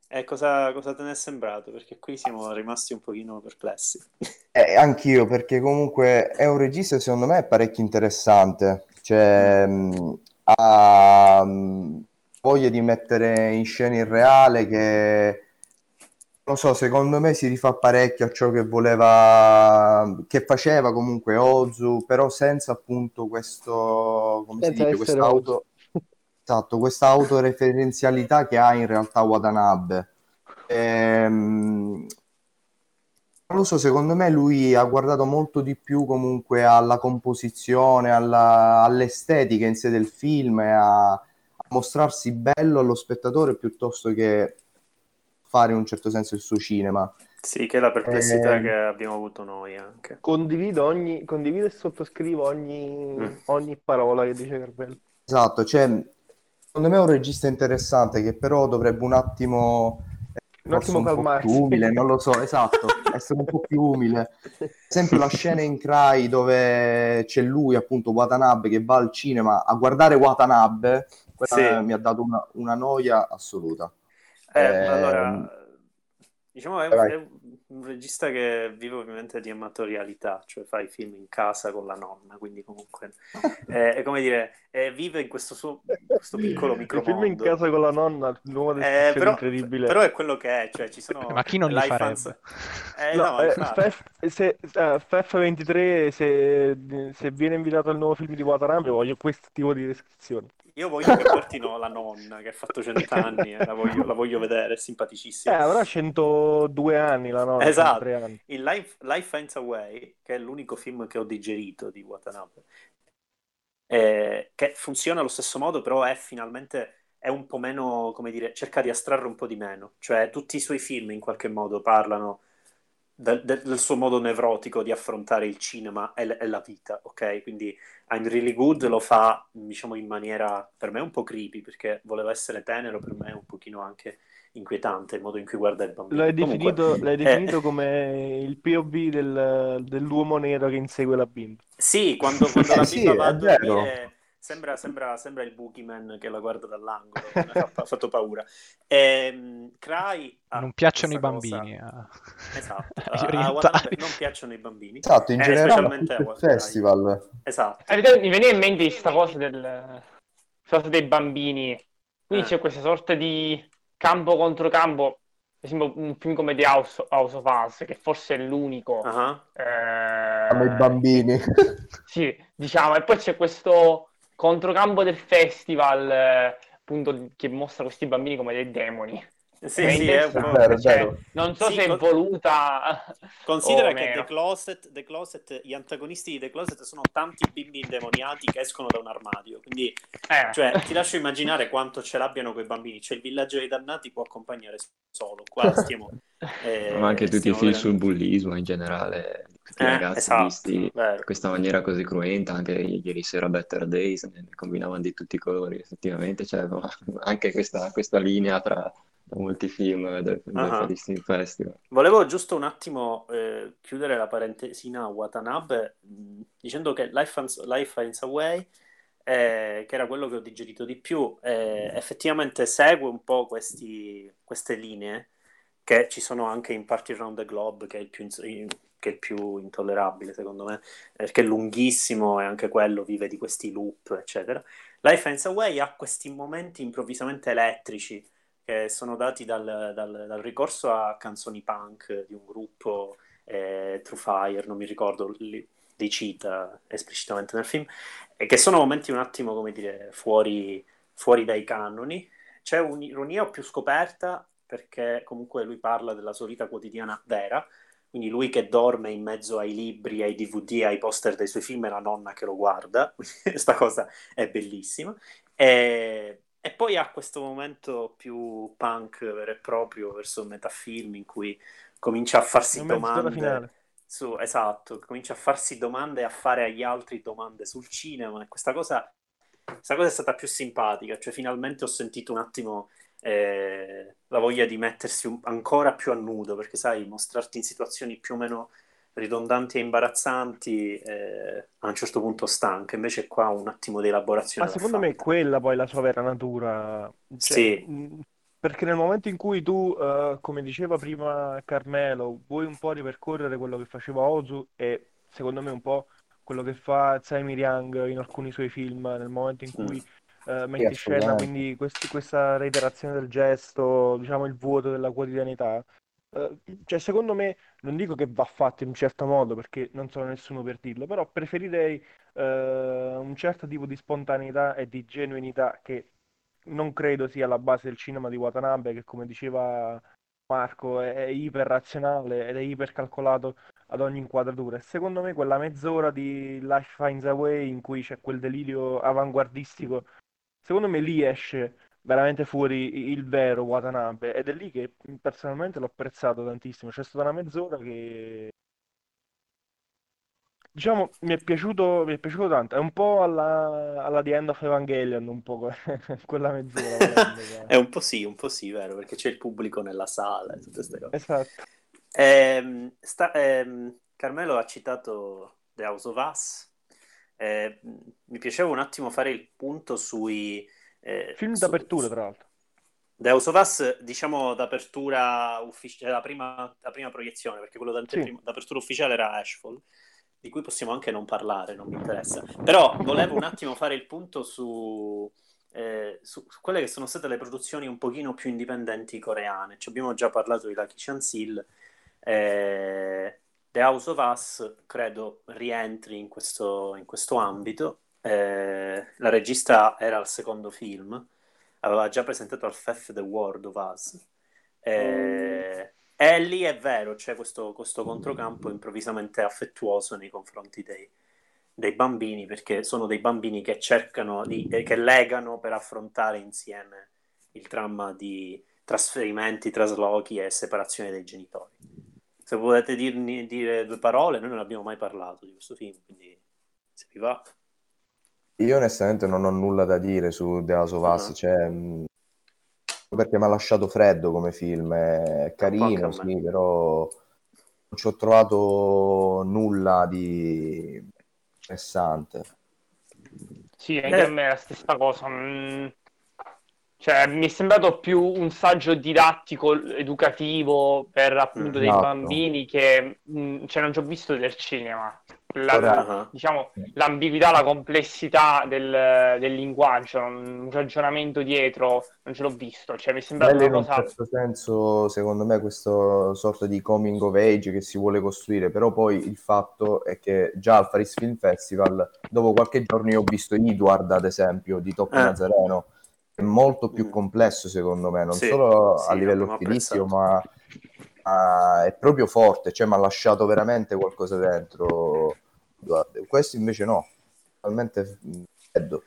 E cosa, cosa, te ne è sembrato? Perché qui siamo rimasti un pochino perplessi. [LAUGHS] Eh, anch'io, perché comunque è un regista secondo me parecchio interessante. Cioè, mh, mm, ha mh, voglia di mettere in scena il reale che non so, secondo me si rifà parecchio a ciò che voleva, che faceva comunque Ozu, però senza appunto questo, come senza si dice, questa auto, [LAUGHS] esatto, questa autoreferenzialità che ha in realtà Watanabe. Ehm, non lo so, secondo me lui ha guardato molto di più comunque alla composizione, alla, all'estetica in sé del film e a, a mostrarsi bello allo spettatore piuttosto che fare in un certo senso il suo cinema. Sì, che è la perplessità eh, che abbiamo avuto noi anche. Condivido, ogni, condivido e sottoscrivo ogni, mm. ogni parola che dice Carvello. Esatto, cioè, secondo me è un regista interessante che però dovrebbe un attimo un attimo un calmarsi. più umile, non lo so, esatto, [LAUGHS] essere un po' più umile. Ad esempio la scena in Cry dove c'è lui, appunto, Watanabe, che va al cinema a guardare Watanabe, sì. mi ha dato una, una noia assoluta. Eh, eh, allora, diciamo è, è, un regista che vive ovviamente di amatorialità, cioè fa i film in casa con la nonna, quindi comunque è, [LAUGHS] è come dire, vive in questo suo questo piccolo [LAUGHS] micromondo. film in casa con la nonna, l'uomo eh, però, incredibile. Però è quello che è, cioè ci sono Ma chi non li farebbe? Eh, no, no eh, Fef, se, uh, FF23 se, se viene invitato al nuovo film di Watanabe voglio questo tipo di descrizione. Io voglio che portino la nonna che ha fatto cent'anni, eh, la, voglio, la voglio vedere, è simpaticissima. Eh, avrà 102 anni la nonna. Esatto. In Life, Life Finds Away, che è l'unico film che ho digerito di Watanabe, eh, che funziona allo stesso modo, però è finalmente è un po' meno, come dire, cerca di astrarre un po' di meno. Cioè, tutti i suoi film in qualche modo parlano del, del, suo modo nevrotico di affrontare il cinema e, e, la vita, ok? Quindi I'm Really Good lo fa, diciamo, in maniera per me un po' creepy, perché voleva essere tenero, per me un pochino anche inquietante il modo in cui guarda il bambino. L'hai definito, Comunque, l'hai definito eh, come il POV del, dell'uomo nero che insegue la bimba. Sì, quando, quando la [LAUGHS] bimba sì, va a dormire Sembra, [LAUGHS] sembra, sembra, il boogeyman che la guarda dall'angolo, [LAUGHS] mi ha fatto paura. E, um, Cry non piacciono i bambini. Cosa... Eh. Esatto, [LAUGHS] a, Watanabe non piacciono i bambini. Esatto, in eh, generale il festival. Esatto. Eh, mi veniva in mente questa cosa, del, cosa dei bambini. Quindi eh. c'è questa sorta di campo contro campo per esempio un film come The House, House of Us, che forse è l'unico. Uh-huh. Eh... i bambini. sì, diciamo, e poi c'è questo controcampo del festival, eh, appunto, che mostra questi bambini come dei demoni. Sì, sì, è vero, cioè, non so sì, se è voluta. [LAUGHS] Considera che The Closet, The Closet, gli antagonisti di The Closet sono tanti bimbi indemoniati che escono da un armadio. Quindi, eh. cioè, ti lascio immaginare quanto ce l'abbiano quei bambini. Cioè, il villaggio dei dannati può accompagnare solo. Qua stiamo. [LAUGHS] Eh, Ma anche tutti i film sul bullismo in generale. Eh, ragazzi esatto, visti in questa maniera così cruenta. Anche ieri sera Better Days ne combinavano di tutti i colori. Effettivamente, cioè, [LAUGHS] anche questa, questa linea tra molti film del, del uh-huh. Festival. Volevo giusto un attimo eh, chiudere la parentesina a Watanabe dicendo che Life, Finds, Life Finds a Way, eh, che era quello che ho digerito di più, eh, effettivamente segue un po' questi, queste linee che ci sono anche in Party Around the Globe, che è il più, in, che è più intollerabile secondo me, perché è lunghissimo e anche quello vive di questi loop, eccetera. Life Finds a Way ha questi momenti improvvisamente elettrici che sono dati dal, dal, dal ricorso a canzoni punk di un gruppo, eh, True Fire, non mi ricordo, li, li, cita esplicitamente nel film, e che sono momenti un attimo, come dire, fuori, fuori dai canoni. C'è un'ironia più scoperta perché comunque lui parla della sua vita quotidiana vera, quindi lui che dorme in mezzo ai libri, ai DVD, ai poster dei suoi film e la nonna che lo guarda, [LAUGHS] questa cosa è bellissima. E e poi ha questo momento più punk vero e proprio verso metafilm in cui comincia a farsi domande. Su, esatto, comincia a farsi domande e a fare agli altri domande sul cinema. E questa cosa, questa cosa è stata più simpatica. Cioè, finalmente ho sentito un attimo eh, la voglia di mettersi un, ancora più a nudo, perché sai, mostrarti in situazioni più o meno ridondanti e imbarazzanti, eh, a un certo punto stanca. Invece qua un attimo di elaborazione. Ma secondo fatta. me è quella poi la sua vera natura. Cioè, sì. Perché nel momento in cui tu, uh, come diceva prima Carmelo, vuoi un po' ripercorrere quello che faceva Ozu e secondo me un po' quello che fa Tsai Yang in alcuni suoi film, nel momento in cui mm. Uh, metti in scena quindi questi, questa reiterazione del gesto, diciamo il vuoto della quotidianità, Uh, cioè, secondo me, non dico che va fatto in un certo modo perché non sono nessuno per dirlo, però preferirei uh, un certo tipo di spontaneità e di genuinità che non credo sia la base del cinema di Watanabe, che come diceva Marco è, è iperrazionale ed è ipercalcolato ad ogni inquadratura. E secondo me, quella mezz'ora di Life Finds a Way in cui c'è quel delirio avanguardistico, secondo me lì esce veramente fuori il vero Watanabe ed è lì che personalmente l'ho apprezzato tantissimo. C'è stata una mezz'ora che diciamo mi è piaciuto, mi è piaciuto tanto. È un po' alla, alla The End of Evangelion, un po' [LAUGHS] quella mezz'ora. è un po' sì, un po' sì, vero, perché c'è il pubblico nella sala e tutte queste cose. Esatto. Eh, sta, eh, Carmelo ha citato The House of Us. Eh, mi piaceva un attimo fare il punto sui eh, Film d'apertura, tra l'altro. The House of Us, diciamo d'apertura ufficiale, la prima, la prima proiezione, perché quello sì. d'apertura ufficiale era Ashfall, di cui possiamo anche non parlare, non mi interessa. Però volevo un attimo fare il punto su, eh, su, su, quelle che sono state le produzioni un pochino più indipendenti coreane. Ci abbiamo già parlato di Lucky Chansil. Eh, The House of Us credo rientri in questo, in questo ambito eh, la regista era al secondo film, aveva già presentato al FEF The World of Us. Eh, e lì è vero, c'è questo, questo, controcampo improvvisamente affettuoso nei confronti dei, dei, bambini, perché sono dei bambini che cercano, di, eh, che legano per affrontare insieme il dramma di trasferimenti, traslochi e separazione dei genitori. Se volete dirmi, dire due parole, noi non abbiamo mai parlato di questo film, quindi se vi va. Io onestamente non ho nulla da dire su The House of Us, uh-huh. cioè, mh, perché mi ha lasciato freddo come film, è carino, sì, però non ci ho trovato nulla di interessante. Sì, anche eh. a me è la stessa cosa. Mm. Cioè, mi è sembrato più un saggio didattico, educativo per appunto dei esatto. bambini che mh, non ci ho visto del cinema la, diciamo, l'ambiguità, la complessità del, del, linguaggio, un ragionamento dietro, non ce l'ho visto. Cioè, mi sembra una cosa... In questo senso, secondo me, questo sorta di coming of age che si vuole costruire, però poi il fatto è che già al Faris Film Festival, dopo qualche giorno io ho visto Edward, ad esempio, di Tocco eh. Nazareno, molto più mm. complesso, secondo me, non sì, solo sì, a livello stilistico, ma... ma è proprio forte, cioè mi ha lasciato veramente qualcosa dentro. Questo invece no, totalmente freddo.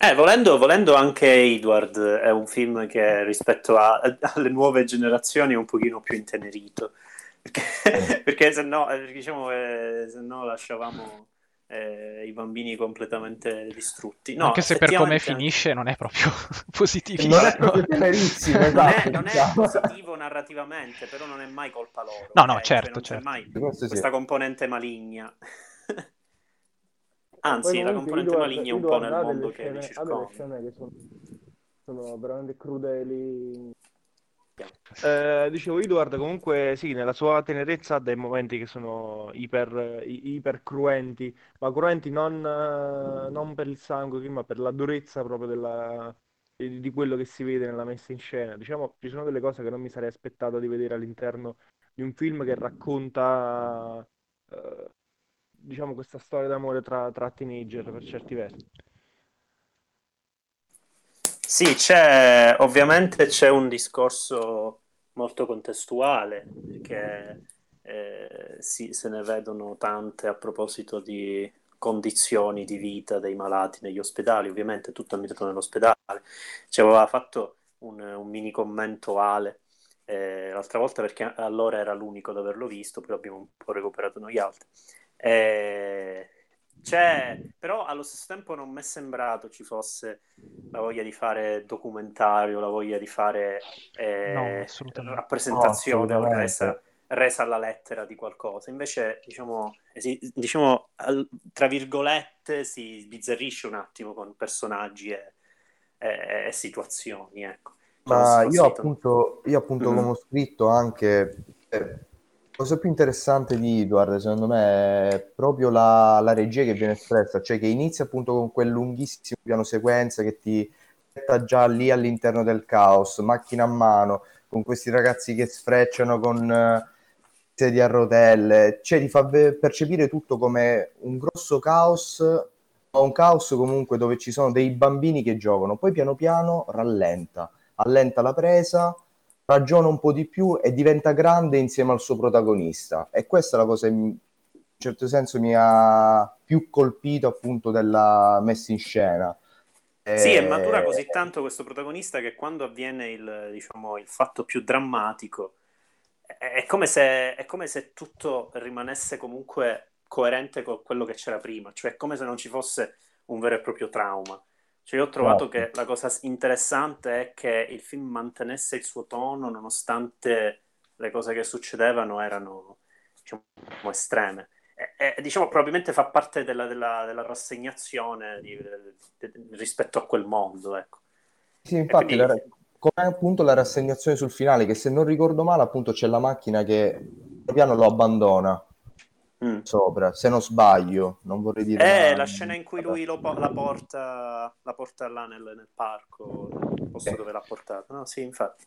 Eh, volendo, volendo, anche Edward è un film che rispetto a, alle nuove generazioni è un pochino più intenerito. [LAUGHS] Perché, mm. perché se no, eh, diciamo, eh, se no lasciavamo eh, i bambini completamente distrutti. No, Anche se per come finisce non è proprio [LAUGHS] positivo. Non è proprio tenerissimo, esatto. [LAUGHS] non, è, non è diciamo. positivo narrativamente, però non è mai colpa loro. No, no, okay? certo, cioè, non certo. c'è mai questa sì. componente maligna. [LAUGHS] Anzi, la componente maligna è un po' nel mondo che scene, li circonda. scene che sono, sono veramente crudeli. Eh, dicevo, Edward comunque sì, nella sua tenerezza ha dei momenti che sono iper, iper cruenti, ma cruenti non, non, per il sangue, ma per la durezza proprio della, di, di, quello che si vede nella messa in scena. Diciamo, ci sono delle cose che non mi sarei aspettato di vedere all'interno di un film che racconta eh, diciamo, questa storia d'amore tra, tra teenager per certi versi. Sì, c'è ovviamente c'è un discorso molto contestuale che eh, sì, se ne vedono tante a proposito di condizioni di vita dei malati negli ospedali, ovviamente tutto ambientato nell'ospedale. Ci aveva fatto un, un mini commento Ale eh, l'altra volta perché allora era l'unico ad averlo visto, poi abbiamo un po' recuperato noi altri. Eh, c'è, però allo stesso tempo non mi è sembrato ci fosse la voglia di fare documentario, la voglia di fare eh, no, rappresentazione no, resa, resa, alla lettera di qualcosa. Invece, diciamo, esi, diciamo al, tra virgolette, si sbizzarrisce un attimo con personaggi e, e, e situazioni. Ecco. Ma io appunto, io appunto, mm. come ho scritto anche... Eh, cosa più interessante di Edward, secondo me, è proprio la, la, regia che viene espressa, cioè che inizia appunto con quel lunghissimo piano sequenza che ti metta già lì all'interno del caos, macchina a mano, con questi ragazzi che sfrecciano con uh, sedie a rotelle, cioè ti fa percepire tutto come un grosso caos, ma un caos comunque dove ci sono dei bambini che giocano, poi piano piano rallenta, allenta la presa ragiona un po' di più e diventa grande insieme al suo protagonista. E questa è la cosa che in un certo senso mi ha più colpito appunto della messa in scena. Sì, e matura così tanto questo protagonista che quando avviene il, diciamo, il fatto più drammatico è come, se, è come se tutto rimanesse comunque coerente con quello che c'era prima, cioè è come se non ci fosse un vero e proprio trauma. Cioè, io ho trovato no. che la cosa interessante è che il film mantenesse il suo tono nonostante le cose che succedevano erano diciamo, estreme. E, e, diciamo, probabilmente fa parte della, della, della rassegnazione di, di, di, rispetto a quel mondo. Ecco. Sì, infatti, quindi... la, come appunto la rassegnazione sul finale, che se non ricordo male, appunto c'è la macchina che piano lo abbanda mm. sopra, se non sbaglio, non vorrei dire... Eh, la scena in cui lui lo, la, porta, la porta là nel, nel parco, nel posto okay. dove l'ha portata. No, sì, infatti.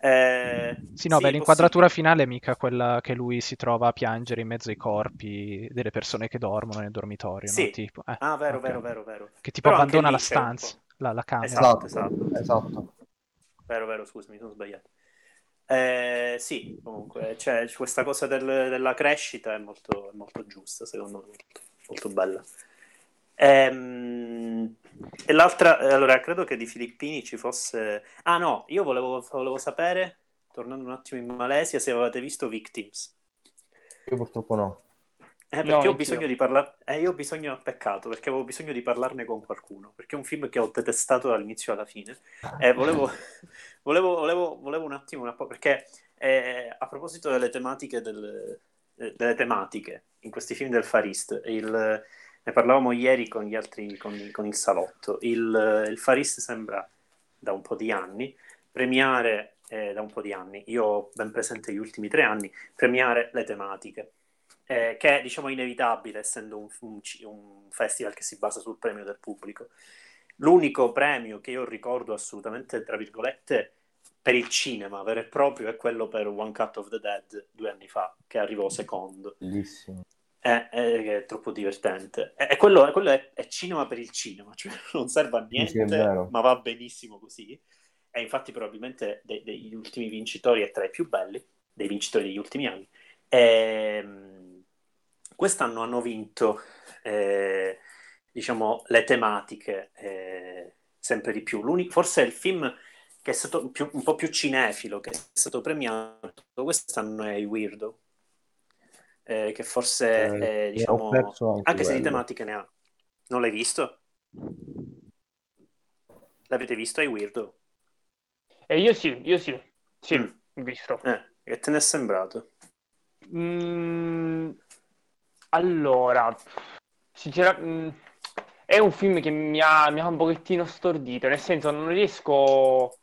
Eh, sì, no, sì, beh, l'inquadratura possibile. finale è mica quella che lui si trova a piangere in mezzo ai corpi delle persone che dormono nel dormitorio, sì. no? tipo, eh, ah, vero, okay. vero, vero, vero. Che tipo Però abbandona la stanza, la, la, camera. Esatto, esatto. esatto. Vero, vero, scusa, mi sono sbagliato. Eh, sì, comunque, cioè, questa cosa del, della crescita è molto, molto giusta, secondo me, molto, molto bella. Ehm, e l'altra, allora, credo che di Filippini ci fosse... Ah no, io volevo, volevo sapere, tornando un attimo in Malesia, se avevate visto Victims. Io purtroppo no. Eh, perché no, ho bisogno di parlare. Eh, io ho bisogno, peccato, perché avevo bisogno di parlarne con qualcuno. Perché è un film che ho detestato dall'inizio alla fine. E volevo, [LAUGHS] volevo, volevo, volevo un attimo, una po', perché eh, a proposito delle tematiche, del, eh, delle tematiche in questi film del Farist, il, ne parlavamo ieri con gli altri, con, con il salotto. Il, il Farist sembra da un po' di anni premiare, eh, da un po' di anni, io ho ben presente gli ultimi tre anni, premiare le tematiche. Eh, che è diciamo inevitabile essendo un, un, un, festival che si basa sul premio del pubblico. L'unico premio che io ricordo assolutamente, tra virgolette, per il cinema vero e proprio è quello per One Cut of the Dead due anni fa, che arrivò secondo. Bellissimo. È, è, è, troppo divertente. È, quello, quello è, cinema per il cinema, [LAUGHS] cioè non serve a niente, sì, ma va benissimo così. E infatti probabilmente de, degli ultimi vincitori è tra i più belli, dei vincitori degli ultimi anni. E, ehm, quest'anno hanno vinto, eh, diciamo, le tematiche eh, sempre di più. L'unico, forse il film che è stato più, un po' più cinefilo, che è stato premiato quest'anno è i Weirdo, eh, che forse eh, è, diciamo, anche, anche se di tematiche ne ha. Non l'hai visto? L'avete visto ai Weirdo? Eh, io sì, io sì, sì, mm. visto. Eh, che te ne è sembrato? Mm, allora, sinceramente, mm, è un film che mi ha, mi ha, un pochettino stordito, nel senso non riesco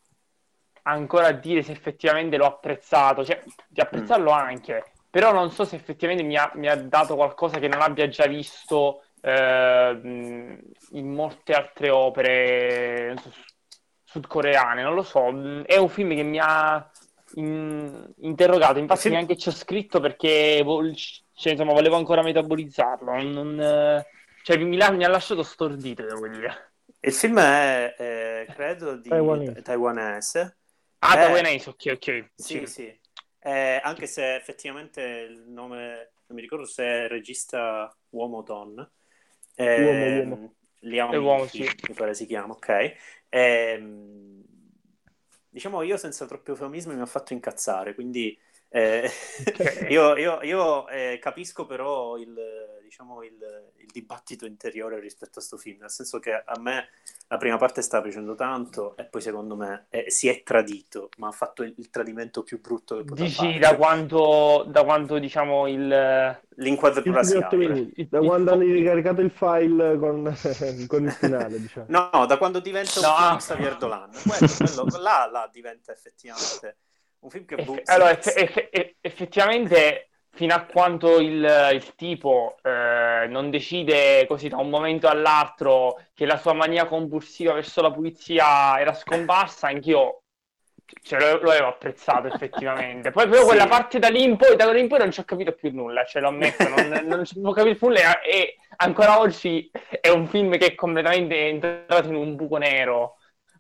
ancora a dire se effettivamente l'ho apprezzato, cioè di apprezzarlo mm. anche, però non so se effettivamente mi ha, mi ha, dato qualcosa che non abbia già visto eh, in molte altre opere so, sudcoreane, non lo so, è un film che mi ha in, interrogato, infatti sì. neanche ci ho scritto perché cioè, insomma, volevo ancora metabolizzarlo, non, cioè, mi, mi, ha lasciato stordito, devo dire. Il film è, eh, credo, di taiwanese. taiwanese Ah, eh, taiwanese, ok, ok. Sì, sì. sì. Eh, anche se effettivamente il nome, non mi ricordo se è regista uomo o donna. Eh, uomo, uomo. Liao uomo, sì. mi pare si chiama, ok. Eh, diciamo io senza troppi eufemismi mi ha fatto incazzare, quindi eh, [LAUGHS] io, io, io eh, capisco però il, diciamo, il, il, dibattito interiore rispetto a questo film, nel senso che a me la prima parte sta piacendo tanto e poi secondo me eh, si è tradito, ma ha fatto il, il tradimento più brutto che poteva Dici fare. da quando, da quando diciamo il... L'inquadratura si apre. Da quando hanno ricaricato il file con, [LAUGHS] con il finale, diciamo. No, da quando diventa no. un film Xavier Dolan. Quello, quello, là, là diventa effettivamente un film che... Eff- allora, eff- eff- effettivamente fino a quando il, il tipo eh, non decide così da un momento all'altro che la sua mania compulsiva verso la pulizia era scomparsa, anch'io cioè, lo, lo avevo apprezzato effettivamente. Poi però [LAUGHS] sì. quella parte da lì in poi, da lì in poi non ci ho capito più nulla, ce cioè, lo ammetto, non, non ci ho capito più nulla e ancora oggi è un film che è completamente entrato in un buco nero,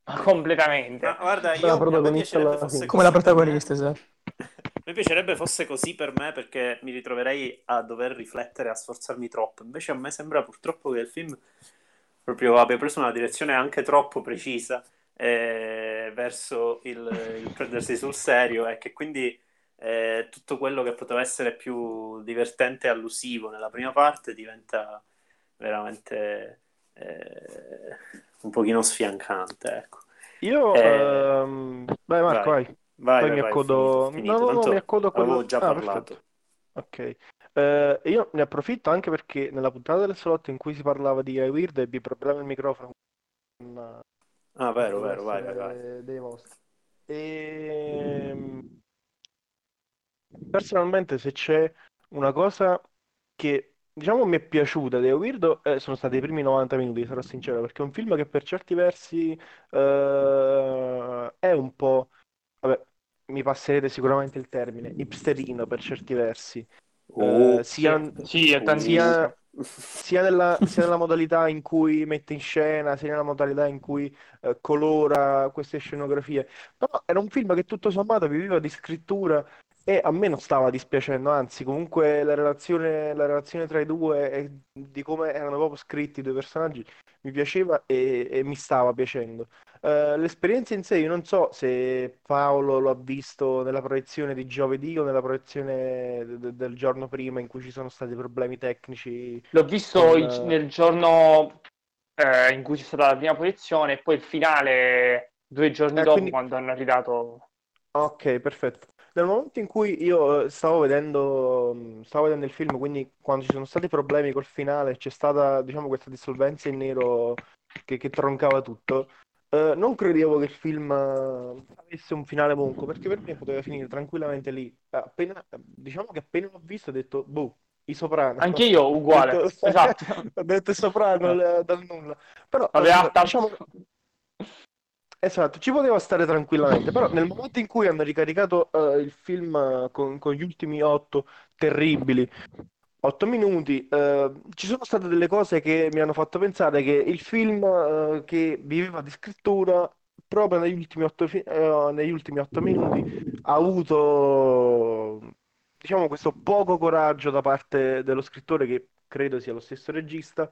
ma [LAUGHS] completamente. Ma guarda, io la protagonista come la protagonista, esatto. [LAUGHS] Mi piacerebbe fosse così per me perché mi ritroverei a dover riflettere, a sforzarmi troppo. Invece a me sembra purtroppo che il film proprio abbia preso una direzione anche troppo precisa eh, verso il, il, prendersi sul serio e che quindi eh, tutto quello che poteva essere più divertente e allusivo nella prima parte diventa veramente eh, un pochino sfiancante. Ecco. Io... Um... Vai Marco, vai. vai. Vai, Poi vai, mi accodo... Finito, finito. No, no, no, mi accodo a quello... Avevo già ah, parlato. Perfetto. Ok. Eh, io ne approfitto anche perché nella puntata del salotto in cui si parlava di iWeird ebbi problemi al microfono. Ah, vero, vero, vai, vai, vai. Dei vostri. E... Ehm, personalmente se c'è una cosa che diciamo mi è piaciuta di Weirdo eh, sono stati i primi 90 minuti, sarò sincero, perché è un film che per certi versi eh, è un po' vabbè, mi passerete sicuramente il termine, hipsterino per certi versi. Oh, uh, sia, sì, sì, sia, sia, nella, sia, nella, modalità in cui mette in scena, sia nella modalità in cui uh, colora queste scenografie. Però era un film che tutto sommato viveva di scrittura e a me non stava dispiacendo, anzi, comunque la relazione, la relazione tra i due e di come erano proprio scritti i due personaggi mi piaceva e, e mi stava piacendo. Uh, l'esperienza in sé, io non so se Paolo lo ha visto nella proiezione di giovedì o nella proiezione de- del giorno prima in cui ci sono stati problemi tecnici. L'ho visto con... il, nel giorno eh, in cui c'è stata la prima proiezione e poi il finale due giorni eh, dopo quindi... quando hanno ridato. Ok, perfetto. Nel momento in cui io eh, stavo vedendo, stavo vedendo il film, quindi quando ci sono stati problemi col finale, c'è stata, diciamo, questa dissolvenza in nero che, che troncava tutto. Uh, non credevo che il film uh, avesse un finale monco, perché per me poteva finire tranquillamente lì. Appena, diciamo che appena l'ho visto ho detto, boh, i soprano. Anche io uguale, [LAUGHS] ho detto, esatto. [LAUGHS] ho detto i soprano eh. dal nulla. Però, Vabbè, diciamo, Esatto, ci poteva stare tranquillamente, però nel momento in cui hanno ricaricato uh, il film uh, con, con, gli ultimi otto terribili, otto minuti, uh, ci sono state delle cose che mi hanno fatto pensare che il film che viveva di scrittura, proprio negli ultimi otto, fi- negli ultimi otto minuti, ha avuto, diciamo, questo poco coraggio da parte dello scrittore, che credo sia lo stesso regista,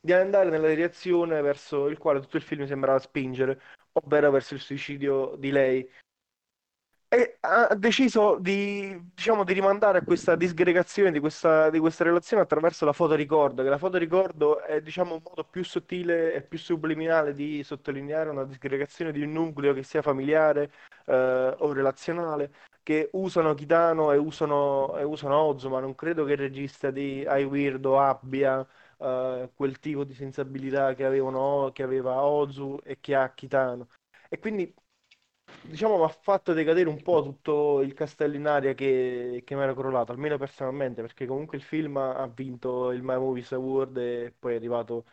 di andare nella direzione verso il quale tutto il film sembrava spingere, ovvero verso il suicidio di lei. E ha deciso di, diciamo, di rimandare a questa disgregazione di questa, di questa relazione attraverso la fotoricordo, che la fotoricordo è diciamo, un modo più sottile e più subliminale di sottolineare una disgregazione di un nucleo che sia familiare eh, o relazionale, che usano Kitano e usano, e usano Ozu, non credo che il regista di I Weirdo abbia uh, quel tipo di sensibilità che, avevano, che aveva Ozu e che ha Kitano. E quindi diciamo mi ha fatto decadere un po' tutto il castello in aria che, che mi era crollato, almeno personalmente, perché comunque il film ha vinto il My Movies Award e poi è arrivato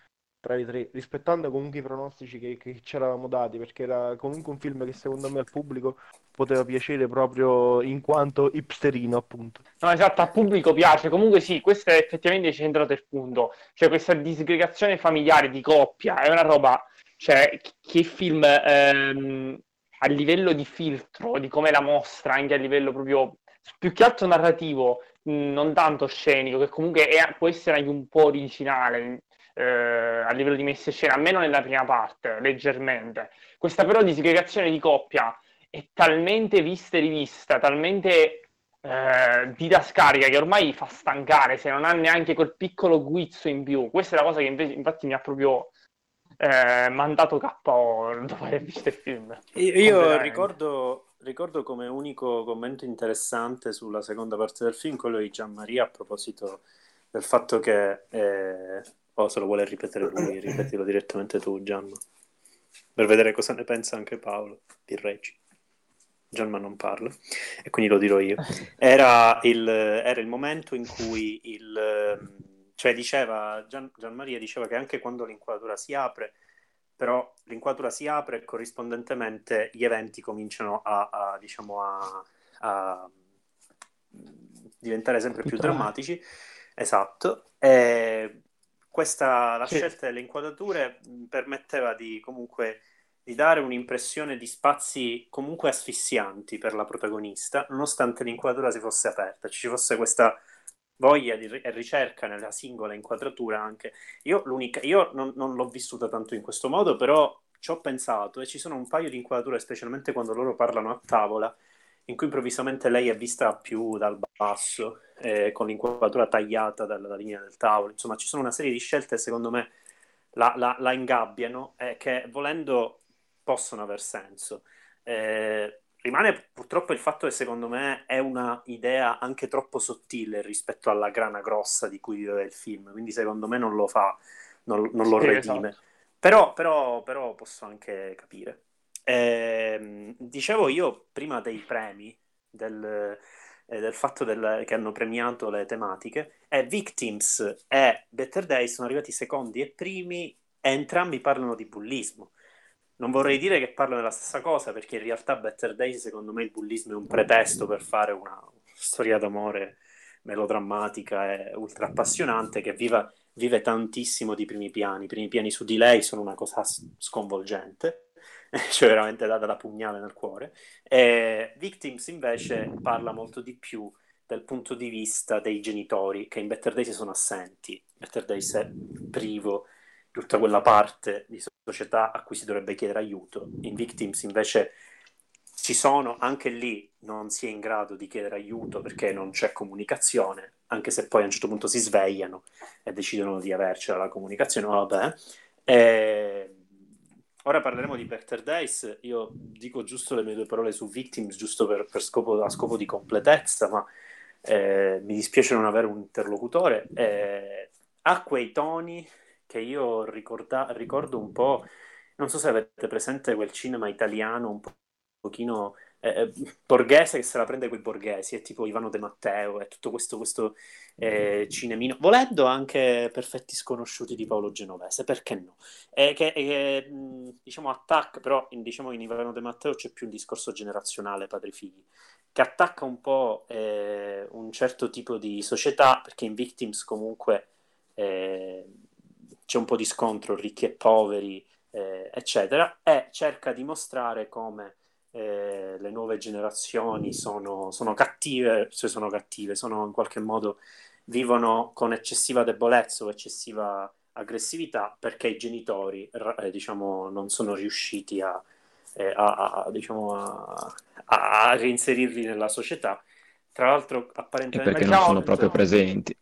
tra i tre, rispettando comunque i pronostici che, che ci eravamo dati, perché era comunque un film che secondo me al pubblico poteva piacere proprio in quanto hipsterino, appunto. No, esatto, al pubblico piace. Comunque sì, questo è effettivamente centrato il punto. Cioè questa disgregazione familiare di coppia è una roba, cioè che film ehm, a livello di filtro, di come la mostra, anche a livello proprio più che altro narrativo, non tanto scenico, che comunque è, può essere anche un po' originale eh, a livello di messa in scena, almeno nella prima parte, leggermente. Questa però disgregazione di coppia è talmente vista e rivista, talmente eh, didascalica che ormai fa stancare se non ha neanche quel piccolo guizzo in più. Questa è la cosa che invece, infatti mi ha proprio eh, mandato KO dopo aver visto il film. Io, io ricordo, ricordo, come unico commento interessante sulla seconda parte del film quello di Gianmaria a proposito del fatto che... Eh, o se lo vuole ripetere lui, [COUGHS] ripetilo direttamente tu Gianma, per vedere cosa ne pensa anche Paolo di Reggi. Gianma non parla, e quindi lo dirò io. [LAUGHS] Era il, era il momento in cui il, cioè diceva, Gian, Gianmaria diceva che anche quando l'inquadratura si apre, però l'inquadratura si apre e corrispondentemente gli eventi cominciano a, a diciamo, a, a, diventare sempre più drammatici. Esatto. E questa, la sì. scelta delle inquadrature permetteva di comunque di dare un'impressione di spazi comunque asfissianti per la protagonista, nonostante l'inquadratura si fosse aperta, ci fosse questa voglia di ricerca nella singola inquadratura anche. Io, io non, non, l'ho vissuta tanto in questo modo, però ci ho pensato e ci sono un paio di inquadrature, specialmente quando loro parlano a tavola, in cui improvvisamente lei è vista più dal basso, eh, con l'inquadratura tagliata dalla linea del tavolo. Insomma, ci sono una serie di scelte, secondo me, la, la, la ingabbiano e eh, che volendo possono aver senso. Eh, rimane purtroppo il fatto che secondo me è una idea anche troppo sottile rispetto alla grana grossa di cui vive il film, quindi secondo me non lo fa, non, non lo sì, redime. Esatto. Però, però, però, posso anche capire. Eh, dicevo io prima dei premi, del, eh, del fatto del, che hanno premiato le tematiche, eh, Victims e Better Day sono arrivati secondi e primi e entrambi parlano di bullismo. Non vorrei dire che parlano della stessa cosa, perché in realtà Better Days, secondo me, il bullismo è un pretesto per fare una storia d'amore melodrammatica e ultra appassionante che viva, vive tantissimo di primi piani. I primi piani su di lei sono una cosa sconvolgente, [LAUGHS] cioè veramente data da pugnale nel cuore. E Victims invece parla molto di più dal punto di vista dei genitori che in Better Days sono assenti. Better Days è privo tutta quella parte di società a cui si dovrebbe chiedere aiuto. In Victims invece ci sono, anche lì non si è in grado di chiedere aiuto perché non c'è comunicazione, anche se poi a un certo punto si svegliano e decidono di avercela la comunicazione, vabbè. E... ora parleremo di Better Days. Io dico giusto le mie due parole su Victims, giusto per, per scopo, a scopo di completezza, ma eh, mi dispiace non avere un interlocutore. Eh, ha quei toni che io ricorda, ricordo un po', non so se avete presente quel cinema italiano un po', un pochino eh, eh, borghese che se la prende con i borghesi, è tipo Ivano De Matteo, è tutto questo, questo eh, cinemino, volendo anche perfetti sconosciuti di Paolo Genovese, perché no? Eh, che, che diciamo attacca, però in, diciamo, in Ivano De Matteo c'è più un discorso generazionale padri-figli, che attacca un po' eh, un certo tipo di società, perché in Victims comunque eh, c'è un po' di scontro, ricchi e poveri, eccetera, e cerca di mostrare come eh, le nuove generazioni sono, sono cattive, se sono cattive, sono in qualche modo vivono con eccessiva debolezza o eccessiva aggressività perché i genitori eh, diciamo, non sono riusciti a, eh, a, a, diciamo, a, reinserirli nella società. Tra l'altro, apparentemente. E perché non sono proprio presenti.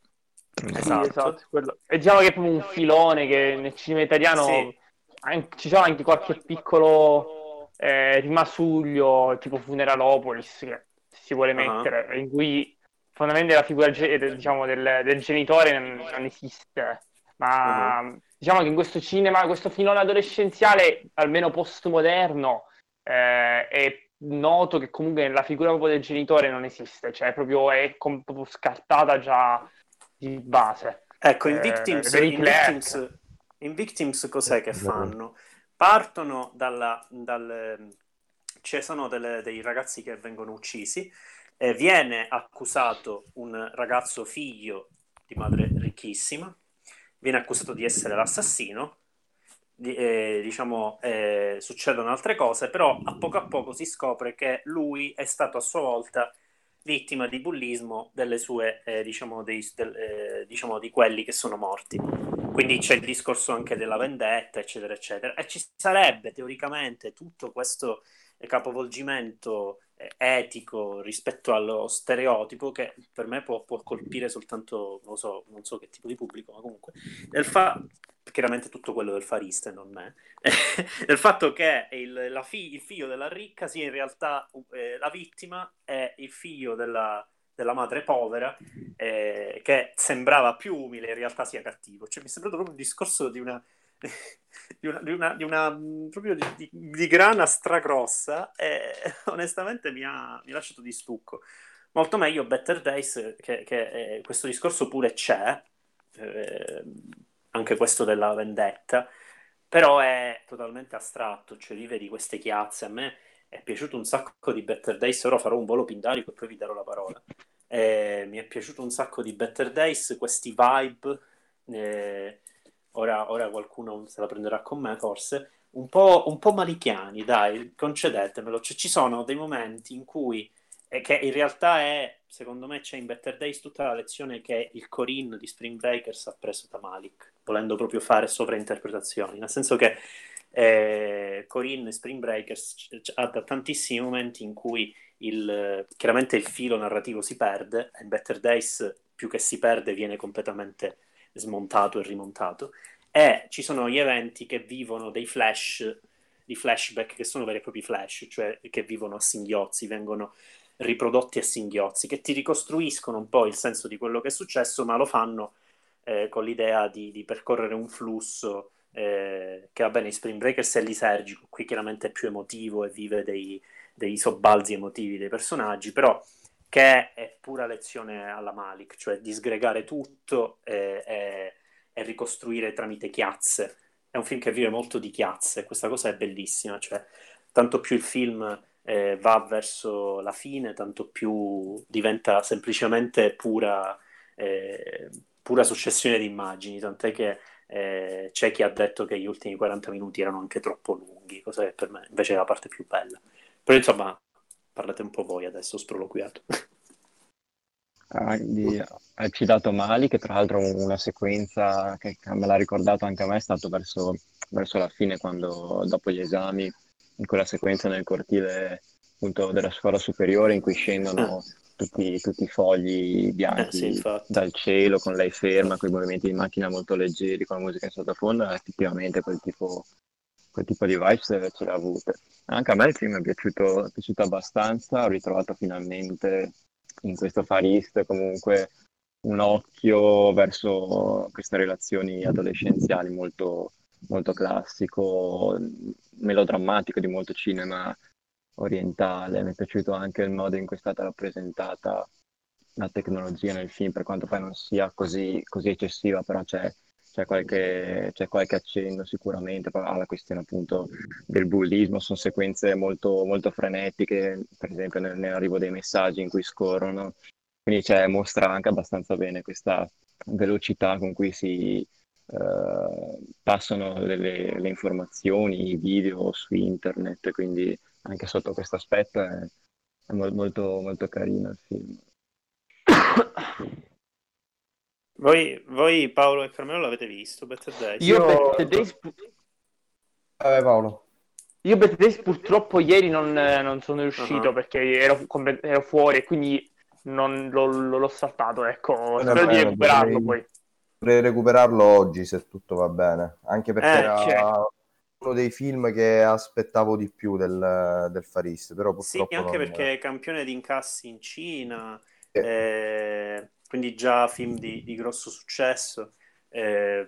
Esatto. esatto e diciamo che è proprio un filone che nel cinema italiano sì. anche, ci sono anche qualche piccolo eh, Rimasuglio, tipo Funeralopolis, che si vuole mettere, uh-huh. in cui fondamentalmente la figura diciamo, del, del, genitore non, non esiste. Ma uh-huh. diciamo che in questo cinema, questo filone adolescenziale, almeno postmoderno, eh, è noto che comunque la figura proprio del genitore non esiste, cioè proprio è com- proprio scartata già di base. Ecco, in Victims, eh, in Victims, in Victims cos'è che fanno? Partono dalla, dal... ci sono delle, dei ragazzi che vengono uccisi, eh, viene accusato un ragazzo figlio di madre ricchissima, viene accusato di essere l'assassino, eh, diciamo, eh, succedono altre cose, però a poco a poco si scopre che lui è stato a sua volta vittima di bullismo delle sue, eh, diciamo, dei, del, eh, diciamo, di quelli che sono morti. Quindi c'è il discorso anche della vendetta, eccetera, eccetera. E ci sarebbe teoricamente tutto questo capovolgimento eh, etico rispetto allo stereotipo che per me può, può colpire soltanto, non so, non so che tipo di pubblico, ma comunque, del fa- chiaramente tutto quello del farista e non me, [LAUGHS] del fatto che il, fi- il, figlio della ricca sia in realtà eh, la vittima e il figlio della, della madre povera eh, che sembrava più umile in realtà sia cattivo. Cioè mi è sembrato proprio un discorso di una [LAUGHS] di una, di una, di una proprio di, di, grana stragrossa e [LAUGHS] onestamente mi ha, mi ha, lasciato di stucco. Molto meglio Better Days, che, che eh, questo discorso pure c'è, eh, anche questo della vendetta, però è totalmente astratto, cioè vive di queste chiazze. A me è piaciuto un sacco di Better Days, ora farò un volo pindarico e poi vi darò la parola. Eh, mi è piaciuto un sacco di Better Days, questi vibe... Eh, ora, ora qualcuno se la prenderà con me forse, un po', un po malichiani, dai, concedetemelo. Cioè, ci sono dei momenti in cui, eh, che in realtà è, secondo me, c'è in Better Days tutta la lezione che il Corinne di Spring Breakers ha preso da Malik, volendo proprio fare sovrainterpretazioni, nel senso che eh, Corinne Spring Breakers ha tantissimi momenti in cui il, chiaramente il filo narrativo si perde, e Better Days più che si perde viene completamente smontato e rimontato, e ci sono gli eventi che vivono dei flash, di flashback che sono veri e propri flash, cioè che vivono a singhiozzi, vengono riprodotti a singhiozzi, che ti ricostruiscono un po' il senso di quello che è successo, ma lo fanno eh, con l'idea di, di, percorrere un flusso eh, che va bene in Spring Breakers è lisergico, qui chiaramente è più emotivo e vive dei, dei sobbalzi emotivi dei personaggi, però che è pura lezione alla Malik, cioè disgregare tutto e, e, e, ricostruire tramite chiazze. È un film che vive molto di chiazze, questa cosa è bellissima, cioè tanto più il film eh, va verso la fine, tanto più diventa semplicemente pura, eh, pura successione di immagini, tant'è che eh, c'è chi ha detto che gli ultimi 40 minuti erano anche troppo lunghi, cosa che per me invece è la parte più bella. Però insomma, Parlate un po' voi adesso, ho sproloquiato. Ah, di, hai citato Mali, che tra l'altro una sequenza che me l'ha ricordato anche a me è stato verso, verso la fine, quando dopo gli esami, in quella sequenza nel cortile appunto, della scuola superiore in cui scendono ah. Tutti, tutti, i fogli bianchi eh, sì, dal cielo, con lei ferma, con i movimenti di macchina molto leggeri, con la musica in sottofondo, è effettivamente quel tipo quel tipo di vibes ce l'ha avute. Anche a me il film è piaciuto, è piaciuto abbastanza, ho ritrovato finalmente in questo Far East comunque un occhio verso queste relazioni adolescenziali molto, molto classico, melodrammatico di molto cinema orientale. Mi è piaciuto anche il modo in cui è stata rappresentata la tecnologia nel film, per quanto poi non sia così, così eccessiva, però c'è c'è qualche, c'è qualche accenno sicuramente alla questione appunto del bullismo, sono sequenze molto, molto frenetiche, per esempio nel, nell'arrivo dei messaggi in cui scorrono, quindi cioè, mostra anche abbastanza bene questa velocità con cui si eh, passano delle, le informazioni, i video su internet, quindi anche sotto questo aspetto è, è molto, molto carino il film. Voi, voi, Paolo e Carmelo l'avete visto? Better Days? Io, Io... Better Days... Eh, Paolo. Io Better Days purtroppo ieri non, non sono riuscito uh-huh. perché ero, ero, fuori e quindi non l'ho, l'ho saltato, ecco. Spero di recuperarlo dovrei, poi. Dovrei recuperarlo oggi se tutto va bene, anche perché eh, era certo. Uno dei film che aspettavo di più del, del Farist, però purtroppo Sì, anche non... perché è campione di incassi in Cina... Eh. Eh quindi già film di, di grosso successo, eh,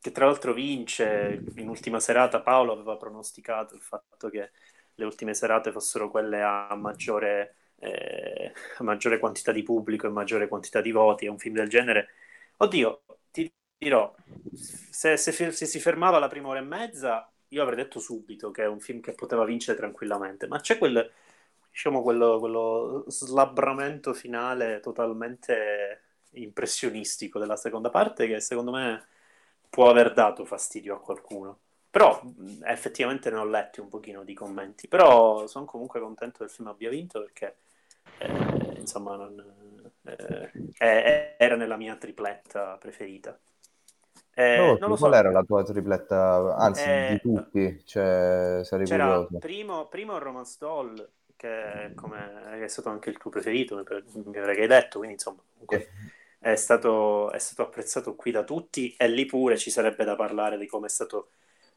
che tra l'altro vince in ultima serata. Paolo aveva pronosticato il fatto che le ultime serate fossero quelle a maggiore, eh, a maggiore quantità di pubblico e maggiore quantità di voti. È un film del genere. Oddio, ti dirò, se, se, se si fermava alla prima ora e mezza, io avrei detto subito che è un film che poteva vincere tranquillamente, ma c'è quel diciamo, quello, quello slabbramento finale totalmente impressionistico della seconda parte che secondo me può aver dato fastidio a qualcuno. Però effettivamente ne ho letti un pochino di commenti, però sono comunque contento che il film abbia vinto perché eh, insomma non, eh, era nella mia tripletta preferita. Eh, no, non lo so. Qual era la tua tripletta? Anzi, di eh, tutti, cioè, sarei c'era curioso. Primo, primo Romance Doll, che, come, è stato anche il tuo preferito, mi pare che hai detto, quindi insomma, comunque è, stato, è stato apprezzato qui da tutti e lì pure ci sarebbe da parlare di come è stato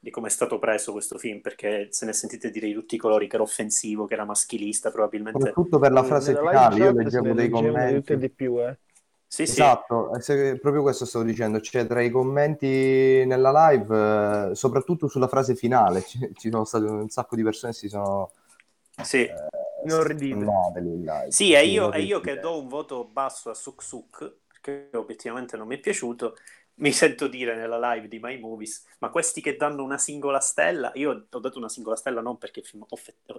di come è stato preso questo film, perché se ne sentite dire di tutti i colori che era offensivo, che era maschilista, probabilmente. Soprattutto per la frase finale, io leggevo dei commenti. Di più, eh. Sì, esatto, sì. proprio questo stavo dicendo, c'è tra i commenti nella live, eh, soprattutto sulla frase finale, ci, ci sono state un sacco di persone che si sono sì. Eh, inorridite. Sì, e io, io, che do un voto basso a Suk Suk, perché obiettivamente non mi è piaciuto, mi sento dire nella live di My Movies, ma questi che danno una singola stella, io ho dato una singola stella non perché film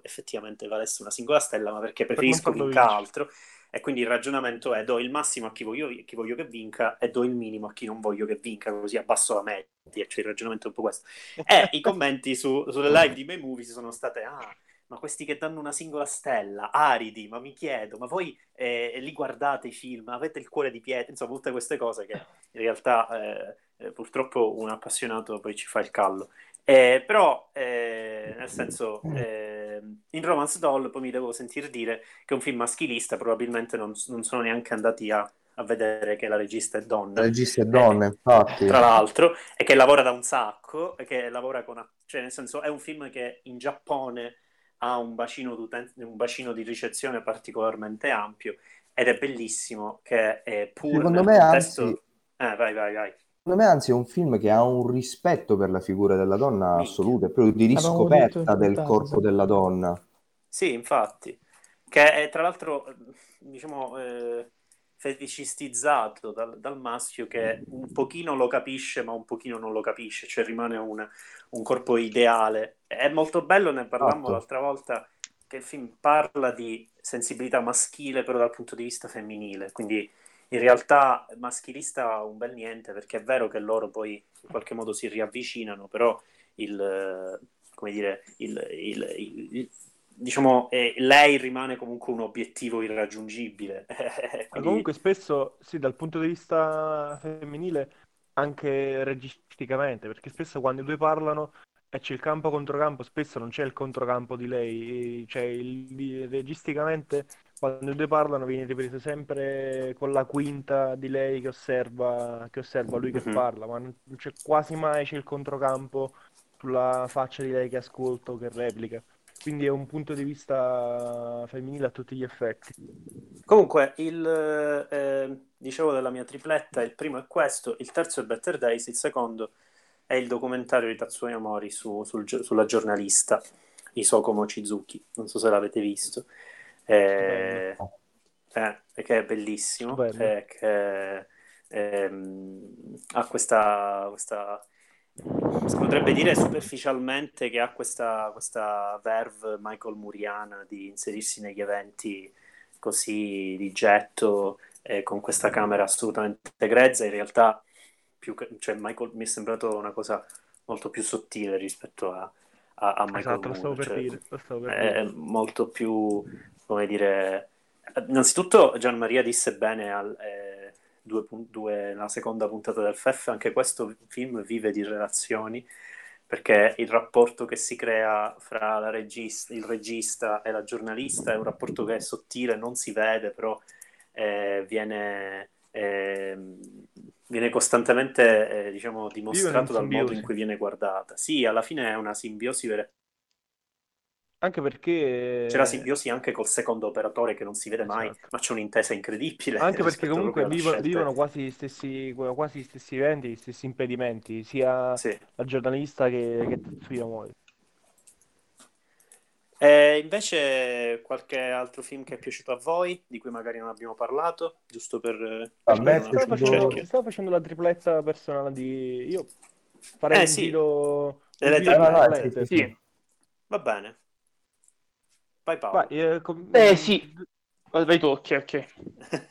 effettivamente valesse una singola stella, ma perché preferisco per altro. E quindi il ragionamento è do il massimo a chi voglio, chi voglio, che vinca e do il minimo a chi non voglio che vinca, così abbasso la media. Cioè il ragionamento è un po' questo. E i [LAUGHS] commenti su, sulle live di My Movies sono state, ah, ma questi che danno una singola stella, aridi, ma mi chiedo, ma voi eh, li guardate i film, avete il cuore di pietra, insomma, tutte queste cose che in realtà eh, eh, purtroppo un appassionato poi ci fa il callo. Eh, però, eh, nel senso, eh, in Romance Doll poi mi devo sentire dire che è un film maschilista, probabilmente non, non sono neanche andati a, a, vedere che la regista è donna. La regista è donna, infatti. Tra l'altro, e che lavora da un sacco, e che lavora con... Cioè, nel senso, è un film che in Giappone ha un bacino, un bacino di ricezione particolarmente ampio ed è bellissimo che è pure Secondo me contesto... anzi... Eh, vai, vai, vai. Secondo me anzi è un film che ha un rispetto per la figura della donna assoluto, è proprio di riscoperta del corpo della donna. Sì, infatti. Che è tra l'altro, diciamo, eh, feticistizzato dal, dal, maschio che un pochino lo capisce ma un pochino non lo capisce, cioè rimane un, un corpo ideale. È molto bello, ne parlammo Otto. l'altra volta, che il film parla di sensibilità maschile però dal punto di vista femminile, quindi in realtà maschilista un bel niente perché è vero che loro poi in qualche modo si riavvicinano, però il, come dire, il, il, il diciamo, eh, lei rimane comunque un obiettivo irraggiungibile. [LAUGHS] Quindi... Comunque spesso, sì, dal punto di vista femminile, anche registicamente, perché spesso quando i due parlano e c'è il campo contro campo, spesso non c'è il controcampo di lei, cioè il, registicamente quando i due parlano viene ripreso sempre con la quinta di lei che osserva, che osserva lui che mm-hmm. parla, ma non c'è quasi mai c'è il controcampo sulla faccia di lei che ascolta o che replica. Quindi è un punto di vista femminile a tutti gli effetti. Comunque, il, eh, dicevo della mia tripletta, il primo è questo, il terzo è Better Days, il secondo è il documentario di Tatsuya Mori su, sul, sulla giornalista Isoko Mochizuki, non so se l'avete visto. Eh, eh, che è bellissimo, eh, che ehm, ha questa, questa si potrebbe dire superficialmente che ha questa, questa verve Michael Muriana di inserirsi negli eventi così di getto eh, con questa camera assolutamente grezza. In realtà, più cioè Michael mi è sembrato una cosa molto più sottile rispetto a, a, a Michael esatto, Moore, cioè, dire, è molto più, come dire... Innanzitutto Gian Maria disse bene al, eh, due, due, la seconda puntata del FEF, anche questo film vive di relazioni, perché il rapporto che si crea fra regista, il regista e la giornalista è un rapporto che è sottile, non si vede, però eh, viene, eh, viene, costantemente eh, diciamo, dimostrato dal modo in cui viene guardata. Sì, alla fine è una simbiosi vera e anche perché... C'è la simbiosi anche col secondo operatore che non si vede mai, esatto. ma c'è un'intesa incredibile. Anche [LAUGHS] perché comunque vivo, vivono quasi gli, stessi, quasi gli stessi eventi, gli stessi impedimenti, sia sì. la giornalista che, che Tetsuya Mori. E invece qualche altro film che è piaciuto a voi, di cui magari non abbiamo parlato, giusto per... A me stavo facendo, stavo facendo la tripletta personale di... Io farei eh, un sì. giro... Un giro sì. Va bene. Vai Paolo. Vai, eh, com... eh sì. Vai tu, ok, ok.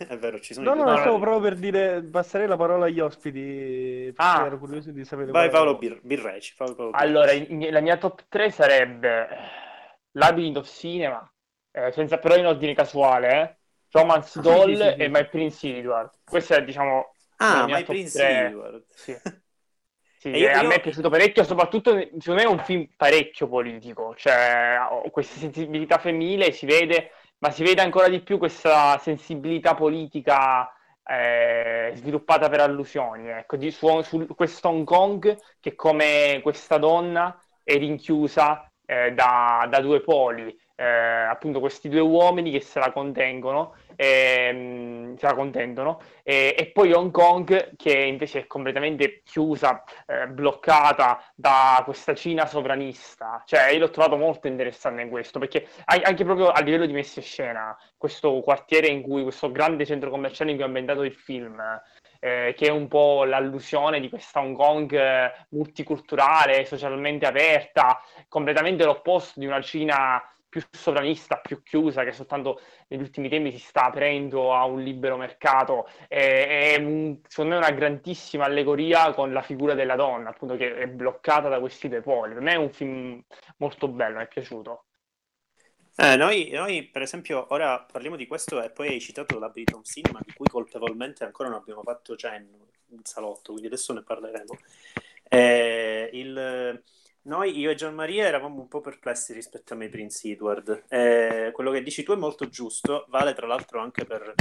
[LAUGHS] è vero, ci sono No, no, no, stavo proprio per dire, passerei la parola agli ospiti. Ah. Ero curioso di sapere. Vai Paolo Bir- Birreci. Paolo allora, la mia top 3 sarebbe Labyrinth of Cinema, eh, senza però in ordine casuale, eh? Romance ah, Doll sì, sì, sì. e My Prince Edward. Questa è, diciamo, ah, My Prince 3. Edward. Sì. [LAUGHS] Sì, io... a me è piaciuto parecchio, soprattutto secondo me è un film parecchio politico, cioè questa sensibilità femminile si vede, ma si vede ancora di più questa sensibilità politica eh, sviluppata per allusioni, ecco, di, su, su, questo Hong Kong che come questa donna è rinchiusa eh, da, da, due poli, eh, appunto questi due uomini che se la contengono ehm, se la contendono, e, e, poi Hong Kong che invece è completamente chiusa, eh, bloccata da questa Cina sovranista. Cioè, io l'ho trovato molto interessante in questo, perché anche proprio a livello di messa in scena, questo quartiere in cui, questo grande centro commerciale in cui è ambientato il film, eh, che è un po' l'allusione di questa Hong Kong eh, multiculturale, socialmente aperta, completamente l'opposto di una Cina più sovranista, più chiusa, che soltanto negli ultimi tempi si sta aprendo a un libero mercato. È, è secondo me una grandissima allegoria con la figura della donna, appunto, che è bloccata da questi due poli. Per me è un film molto bello, mi è piaciuto. Eh, noi, noi, per esempio, ora parliamo di questo e poi hai citato la Briton Cinema, di cui colpevolmente ancora non abbiamo fatto cenno in salotto, quindi adesso ne parleremo. Eh, il noi, io e Gian Maria, eravamo un po' perplessi rispetto a My Prince Edward. Eh, quello che dici tu è molto giusto, vale tra l'altro anche per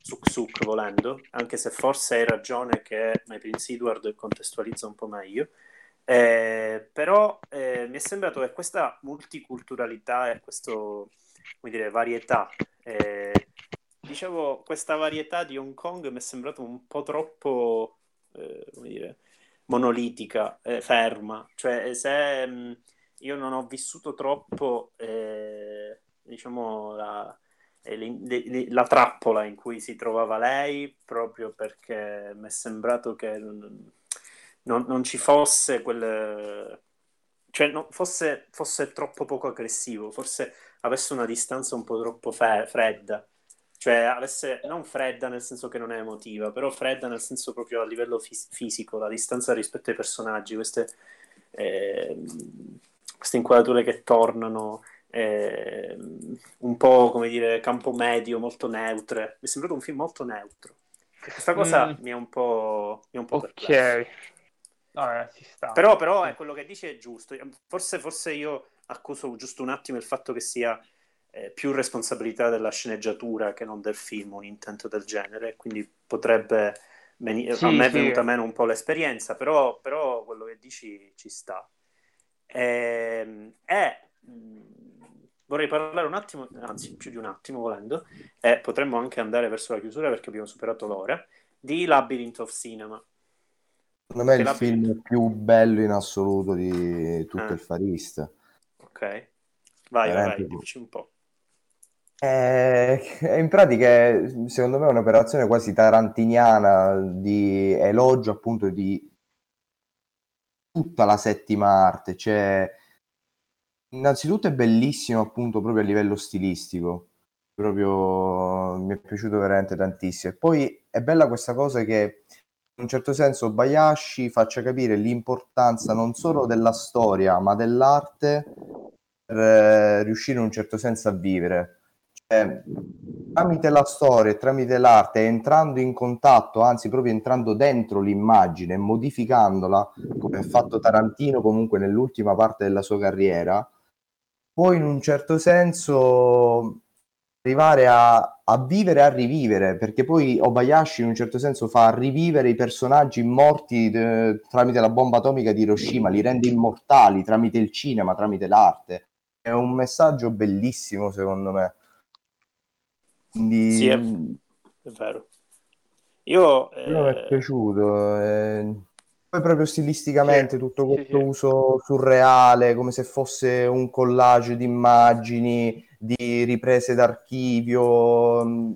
Suk Suk volendo, anche se forse hai ragione che My Prince Edward contestualizza un po' meglio. Eh, però eh, mi è sembrato che questa multiculturalità e questa varietà, eh, dicevo, questa varietà di Hong Kong mi è sembrato un po' troppo, eh, come dire, monolitica, eh, ferma. Cioè, se mh, mm, io non ho vissuto troppo, eh, diciamo, la, eh, le, le, la, trappola in cui si trovava lei, proprio perché mi è sembrato che non, non, non ci fosse quel... Cioè, no, fosse, fosse, troppo poco aggressivo, forse avesse una distanza un po' troppo fe- fredda cioè avesse non fredda nel senso che non è emotiva, però fredda nel senso proprio a livello fis- fisico, la distanza rispetto ai personaggi, queste, eh, queste inquadrature che tornano, eh, un po' come dire campo medio, molto neutre. Mi è sembrato un film molto neutro. E questa cosa mm. mi è un po', mi è un po Ok. No, eh, però, però è quello che dici è giusto. Forse, forse io accuso giusto un attimo il fatto che sia eh, più responsabilità della sceneggiatura che non del film, un intento del genere, quindi potrebbe... Veni- sì, a me è venuta sì. meno un po' l'esperienza, però, però quello che dici ci sta. E, e vorrei parlare un attimo, anzi più di un attimo volendo, e potremmo anche andare verso la chiusura perché abbiamo superato l'ora, di Labyrinth of Cinema. Secondo me è il Labyrinth... film più bello in assoluto di tutto ah. il Farista. Ok, vai, vai, vai, dici un po'. Eh, [LAUGHS] in pratica, secondo me, è un'operazione quasi tarantiniana di elogio appunto di tutta la settima arte. Cioè, innanzitutto è bellissimo appunto proprio a livello stilistico. Proprio mi è piaciuto veramente tantissimo. E poi è bella questa cosa che in un certo senso Bayashi faccia capire l'importanza non solo della storia, ma dell'arte per eh, riuscire in un certo senso a vivere eh, tramite la storia e tramite l'arte, entrando in contatto, anzi proprio entrando dentro l'immagine, modificandola, come ha fatto Tarantino comunque nell'ultima parte della sua carriera, può in un certo senso arrivare a, a vivere e a rivivere, perché poi Obayashi in un certo senso fa rivivere i personaggi morti de, tramite la bomba atomica di Hiroshima, li rende immortali tramite il cinema, tramite l'arte. È un messaggio bellissimo secondo me. Quindi... Sì, è, è vero. Io... Eh... mi è piaciuto. Eh... Poi proprio stilisticamente sì, tutto questo sì, uso surreale, come se fosse un collage di immagini, di riprese d'archivio. Mm,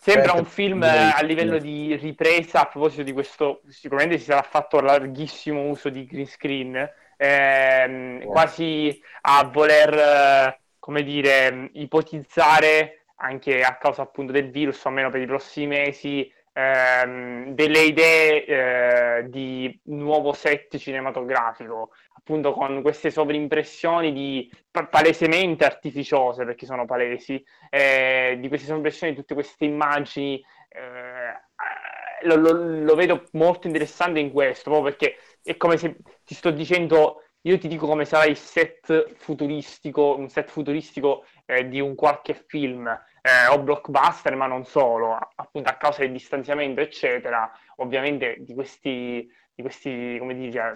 Sembra un film a livello di ripresa, a proposito di questo, sicuramente si sarà fatto larghissimo uso di green screen, ehm, quasi a voler, come dire, ipotizzare anche a causa appunto del virus, o almeno per i prossimi mesi, ehm, delle idee eh, di nuovo set cinematografico, appunto con queste sovrimpressioni di palesemente artificiose, perché sono palesi, eh, di queste sovrimpressioni di tutte queste immagini. Eh, lo, lo, lo, vedo molto interessante in questo, proprio perché è come se ti sto dicendo, io ti dico come sarà il set futuristico, un set futuristico eh, di un qualche film eh, o blockbuster, ma non solo, appunto a causa del distanziamento, eccetera, ovviamente di questi, di questi come dire,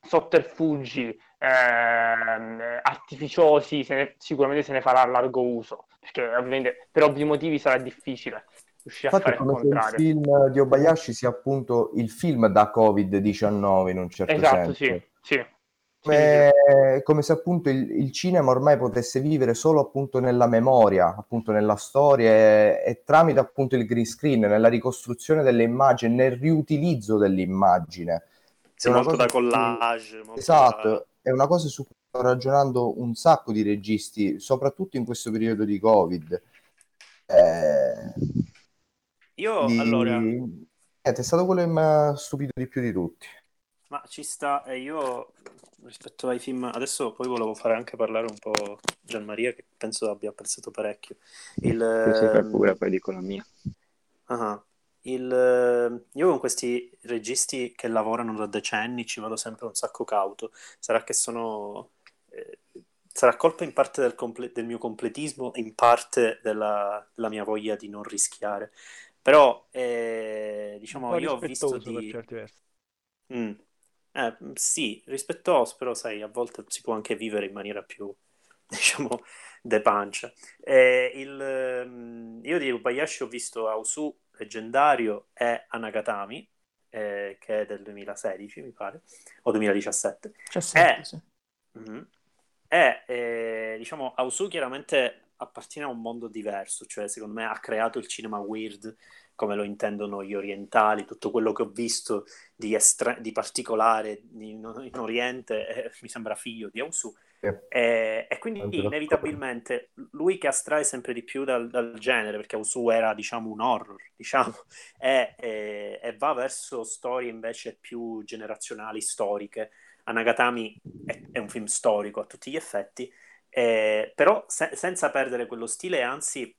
sotterfugi eh, artificiosi se ne, sicuramente se ne farà largo uso, perché ovviamente per ovvi motivi sarà difficile riuscire Infatti, a fare il contrario. il film di Obayashi sia appunto il film da Covid-19 in un certo esatto, senso. Esatto, sì, sì. Come, come, se appunto il, il, cinema ormai potesse vivere solo appunto nella memoria, appunto nella storia e, e, tramite appunto il green screen, nella ricostruzione delle immagini, nel riutilizzo dell'immagine. Sì, molto da collage. Molto esatto, da... è una cosa su cui sto ragionando un sacco di registi, soprattutto in questo periodo di Covid. Eh, Io di... allora... è stato quello che mi ha stupito di più di tutti. Ma ci sta, e io rispetto ai film, adesso poi volevo fare anche parlare un po' Gianmaria, che penso abbia apprezzato parecchio. Il, sì, sì, pure, poi dico la mia. Uh-huh. Il, io con questi registi che lavorano da decenni ci vado sempre un sacco cauto. Sarà che sono. Eh, sarà colpa in parte del, comple- del, mio completismo, in parte della, della, mia voglia di non rischiare. Però, eh, diciamo, io ho visto di. Per certi versi. Mm. Eh, sì, rispettoso, però sai, a volte si può anche vivere in maniera più, [LAUGHS] diciamo, de pancia. Eh, il, ehm, io di Ubayashi ho visto Ausu leggendario e Anagatami, eh, che è del 2016, mi pare, o 2017. 17, e, sì. mm-hmm, e eh, diciamo, Ausu chiaramente appartiene a un mondo diverso, cioè secondo me ha creato il cinema weird come lo intendono gli orientali, tutto quello che ho visto di, estre- di particolare in, in Oriente eh, mi sembra figlio di Ausu. Yeah. E, e, quindi inevitabilmente lui che astrae sempre di più dal, dal genere, perché Ausu era diciamo un horror, [LAUGHS] diciamo, e, e, e, va verso storie invece più generazionali, storiche. Anagatami è, è un film storico a tutti gli effetti, eh, però se, senza perdere quello stile, anzi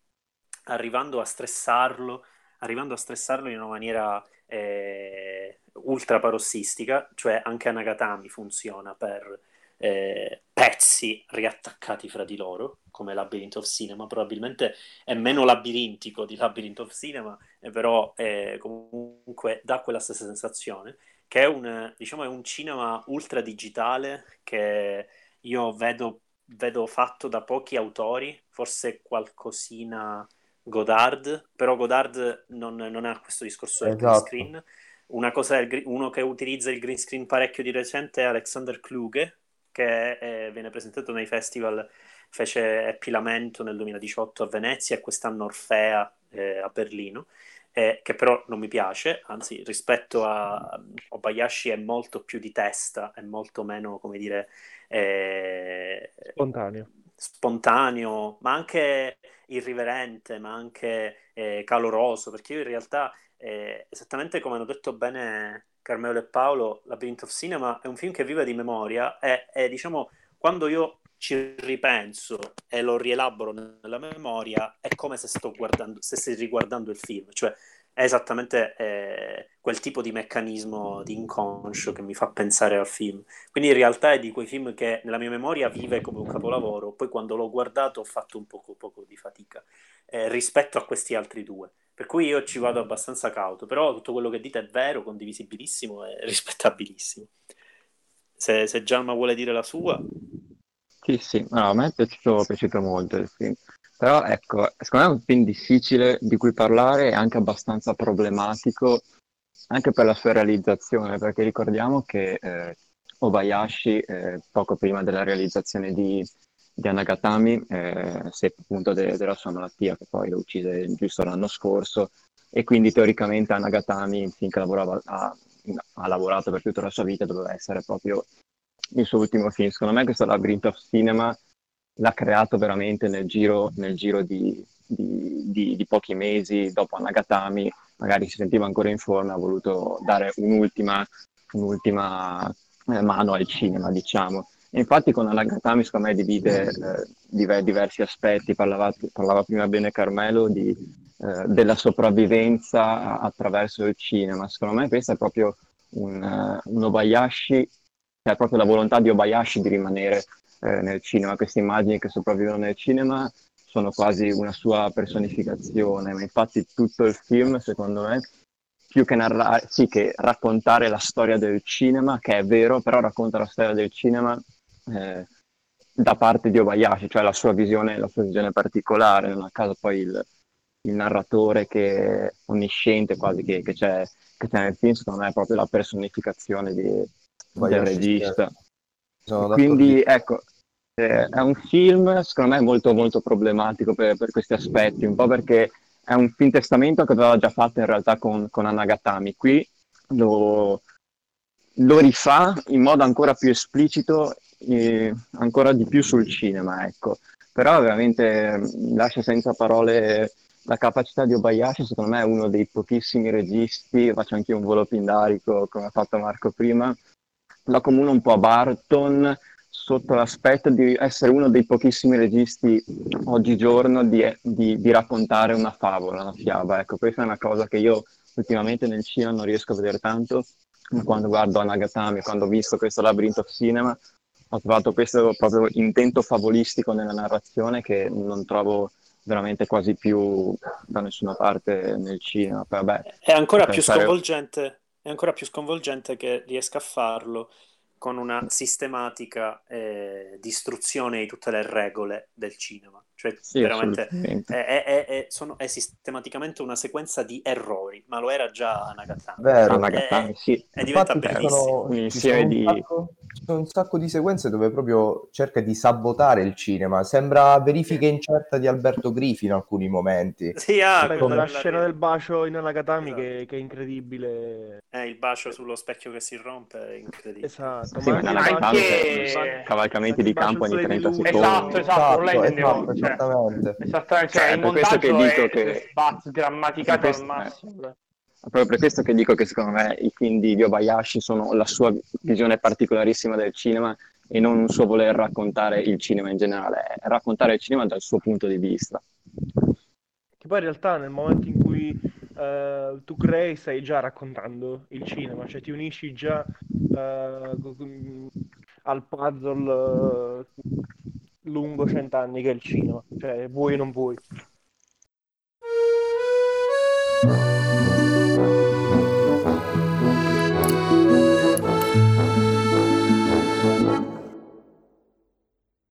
arrivando a stressarlo arrivando a stressarlo in una maniera eh, ultra parossistica, cioè anche Anagatami funziona per eh, pezzi riattaccati fra di loro, come Labyrinth of Cinema, probabilmente è meno labirintico di Labyrinth of Cinema, eh, però comunque comunque dà quella stessa sensazione, che è un, diciamo, è un cinema ultra digitale che io vedo, vedo fatto da pochi autori, forse qualcosina Godard, però Godard non, non ha questo discorso del esatto. green screen. Una cosa è uno che utilizza il green screen parecchio di recente è Alexander Kluge, che è, viene presentato nei festival, fece Epilamento nel 2018 a Venezia e quest'anno Orfea eh, a Berlino, eh, che però non mi piace, anzi rispetto a Obayashi è molto più di testa, è molto meno, come dire... Eh, spontaneo. Spontaneo, ma anche irriverente, ma anche eh, caloroso, perché io in realtà, eh, esattamente come hanno detto bene Carmelo e Paolo, Labyrinth of Cinema è un film che vive di memoria e, e diciamo, quando io ci ripenso e lo rielaboro nella memoria, è come se sto guardando, stessi riguardando il film, cioè è esattamente eh, quel tipo di meccanismo di inconscio che mi fa pensare al film. Quindi in realtà è di quei film che nella mia memoria vive come un capolavoro, poi quando l'ho guardato ho fatto un poco, poco di fatica eh, rispetto a questi altri due. Per cui io ci vado abbastanza cauto, però tutto quello che dite è vero, condivisibilissimo e [LAUGHS] rispettabilissimo. Se, se Gianma vuole dire la sua. Sì, sì, no, a me è piaciuto, è piaciuto molto il film. Però ecco, secondo me è un film difficile di cui parlare e anche abbastanza problematico anche per la sua realizzazione, perché ricordiamo che eh, Obayashi, eh, poco prima della realizzazione di di Anagatami, eh, seppe appunto de- della sua malattia, che poi lo uccise giusto l'anno scorso, e quindi teoricamente Anagatami, finché lavorava, ha, ha, lavorato per tutta la sua vita, doveva essere proprio il suo ultimo film. Secondo me questo Labyrinth of Cinema l'ha creato veramente nel giro, nel giro di, di, di, di, pochi mesi dopo Anagatami, magari si sentiva ancora in forma, ha voluto dare un'ultima, un'ultima eh, mano al cinema, diciamo. Infatti con Anagatami secondo me divide eh, diversi aspetti, parlava, parlava, prima bene Carmelo di, eh, della sopravvivenza attraverso il cinema, secondo me questa è proprio un, uh, un Obayashi, cioè proprio la volontà di Obayashi di rimanere eh, nel cinema, queste immagini che sopravvivono nel cinema sono quasi una sua personificazione, ma infatti tutto il film secondo me più che narrare, sì che raccontare la storia del cinema, che è vero, però racconta la storia del cinema eh, da parte di Obayashi, cioè la sua visione, la sua visione particolare, non a caso poi il, il narratore che è onnisciente quasi che, che, c'è, che, c'è, nel film, secondo me è proprio la personificazione di, del regista. Quindi ecco, eh, è un film secondo me molto molto problematico per, per, questi aspetti, un po' perché è un film testamento che aveva già fatto in realtà con, con Anagatami. Qui lo, lo rifà in modo ancora più esplicito eh, ancora di più sul cinema, ecco. Però veramente lascia senza parole la capacità di Obayashi, secondo me è uno dei pochissimi registi, faccio anche un volo pindarico come ha fatto Marco prima, la comuna un po' a Barton sotto l'aspetto di essere uno dei pochissimi registi oggigiorno di, di, di raccontare una favola, una fiaba. Ecco, questa è una cosa che io ultimamente nel cinema non riesco a vedere tanto, quando guardo Anagatami, quando ho visto questo Labyrinth of Cinema, ho trovato questo proprio intento favolistico nella narrazione che non trovo veramente quasi più da nessuna parte nel cinema. Vabbè, è ancora più sconvolgente. È ancora più sconvolgente che riesca a farlo con una sistematica eh, distruzione di tutte le regole del cinema. Cioè, sì, veramente è, è, è, sono, è, sistematicamente una sequenza di errori, ma lo era già Nagatami. Vero, Nagatami, sì. E diventa bellissimo. Sono, ci, sono di... sacco, ci, sono un sacco di sequenze dove proprio cerca di sabotare il cinema. Sembra verifica incerta di Alberto Griffi in alcuni momenti. [LAUGHS] Sì, ah, Beh, come la scena del bacio in Nagatami esatto. che, che, è incredibile. Eh, il bacio sullo specchio che si rompe è incredibile. Esatto, sì, ma anche... cavalcamenti di campo ogni 30 secondi. Esatto, esatto, esatto, esatto, esatto esattamente. Esattamente, cioè, cioè, il questo che dico che grammaticato al massimo. Eh. Proprio per questo che dico che secondo me i film di Yobayashi sono la sua visione particolarissima del cinema e non un suo voler raccontare il cinema in generale, è raccontare il cinema dal suo punto di vista. Che poi in realtà nel momento in cui uh, tu crei stai già raccontando il cinema, cioè ti unisci già uh, al puzzle uh, lungo cent'anni che è il cinema, cioè vuoi o non vuoi.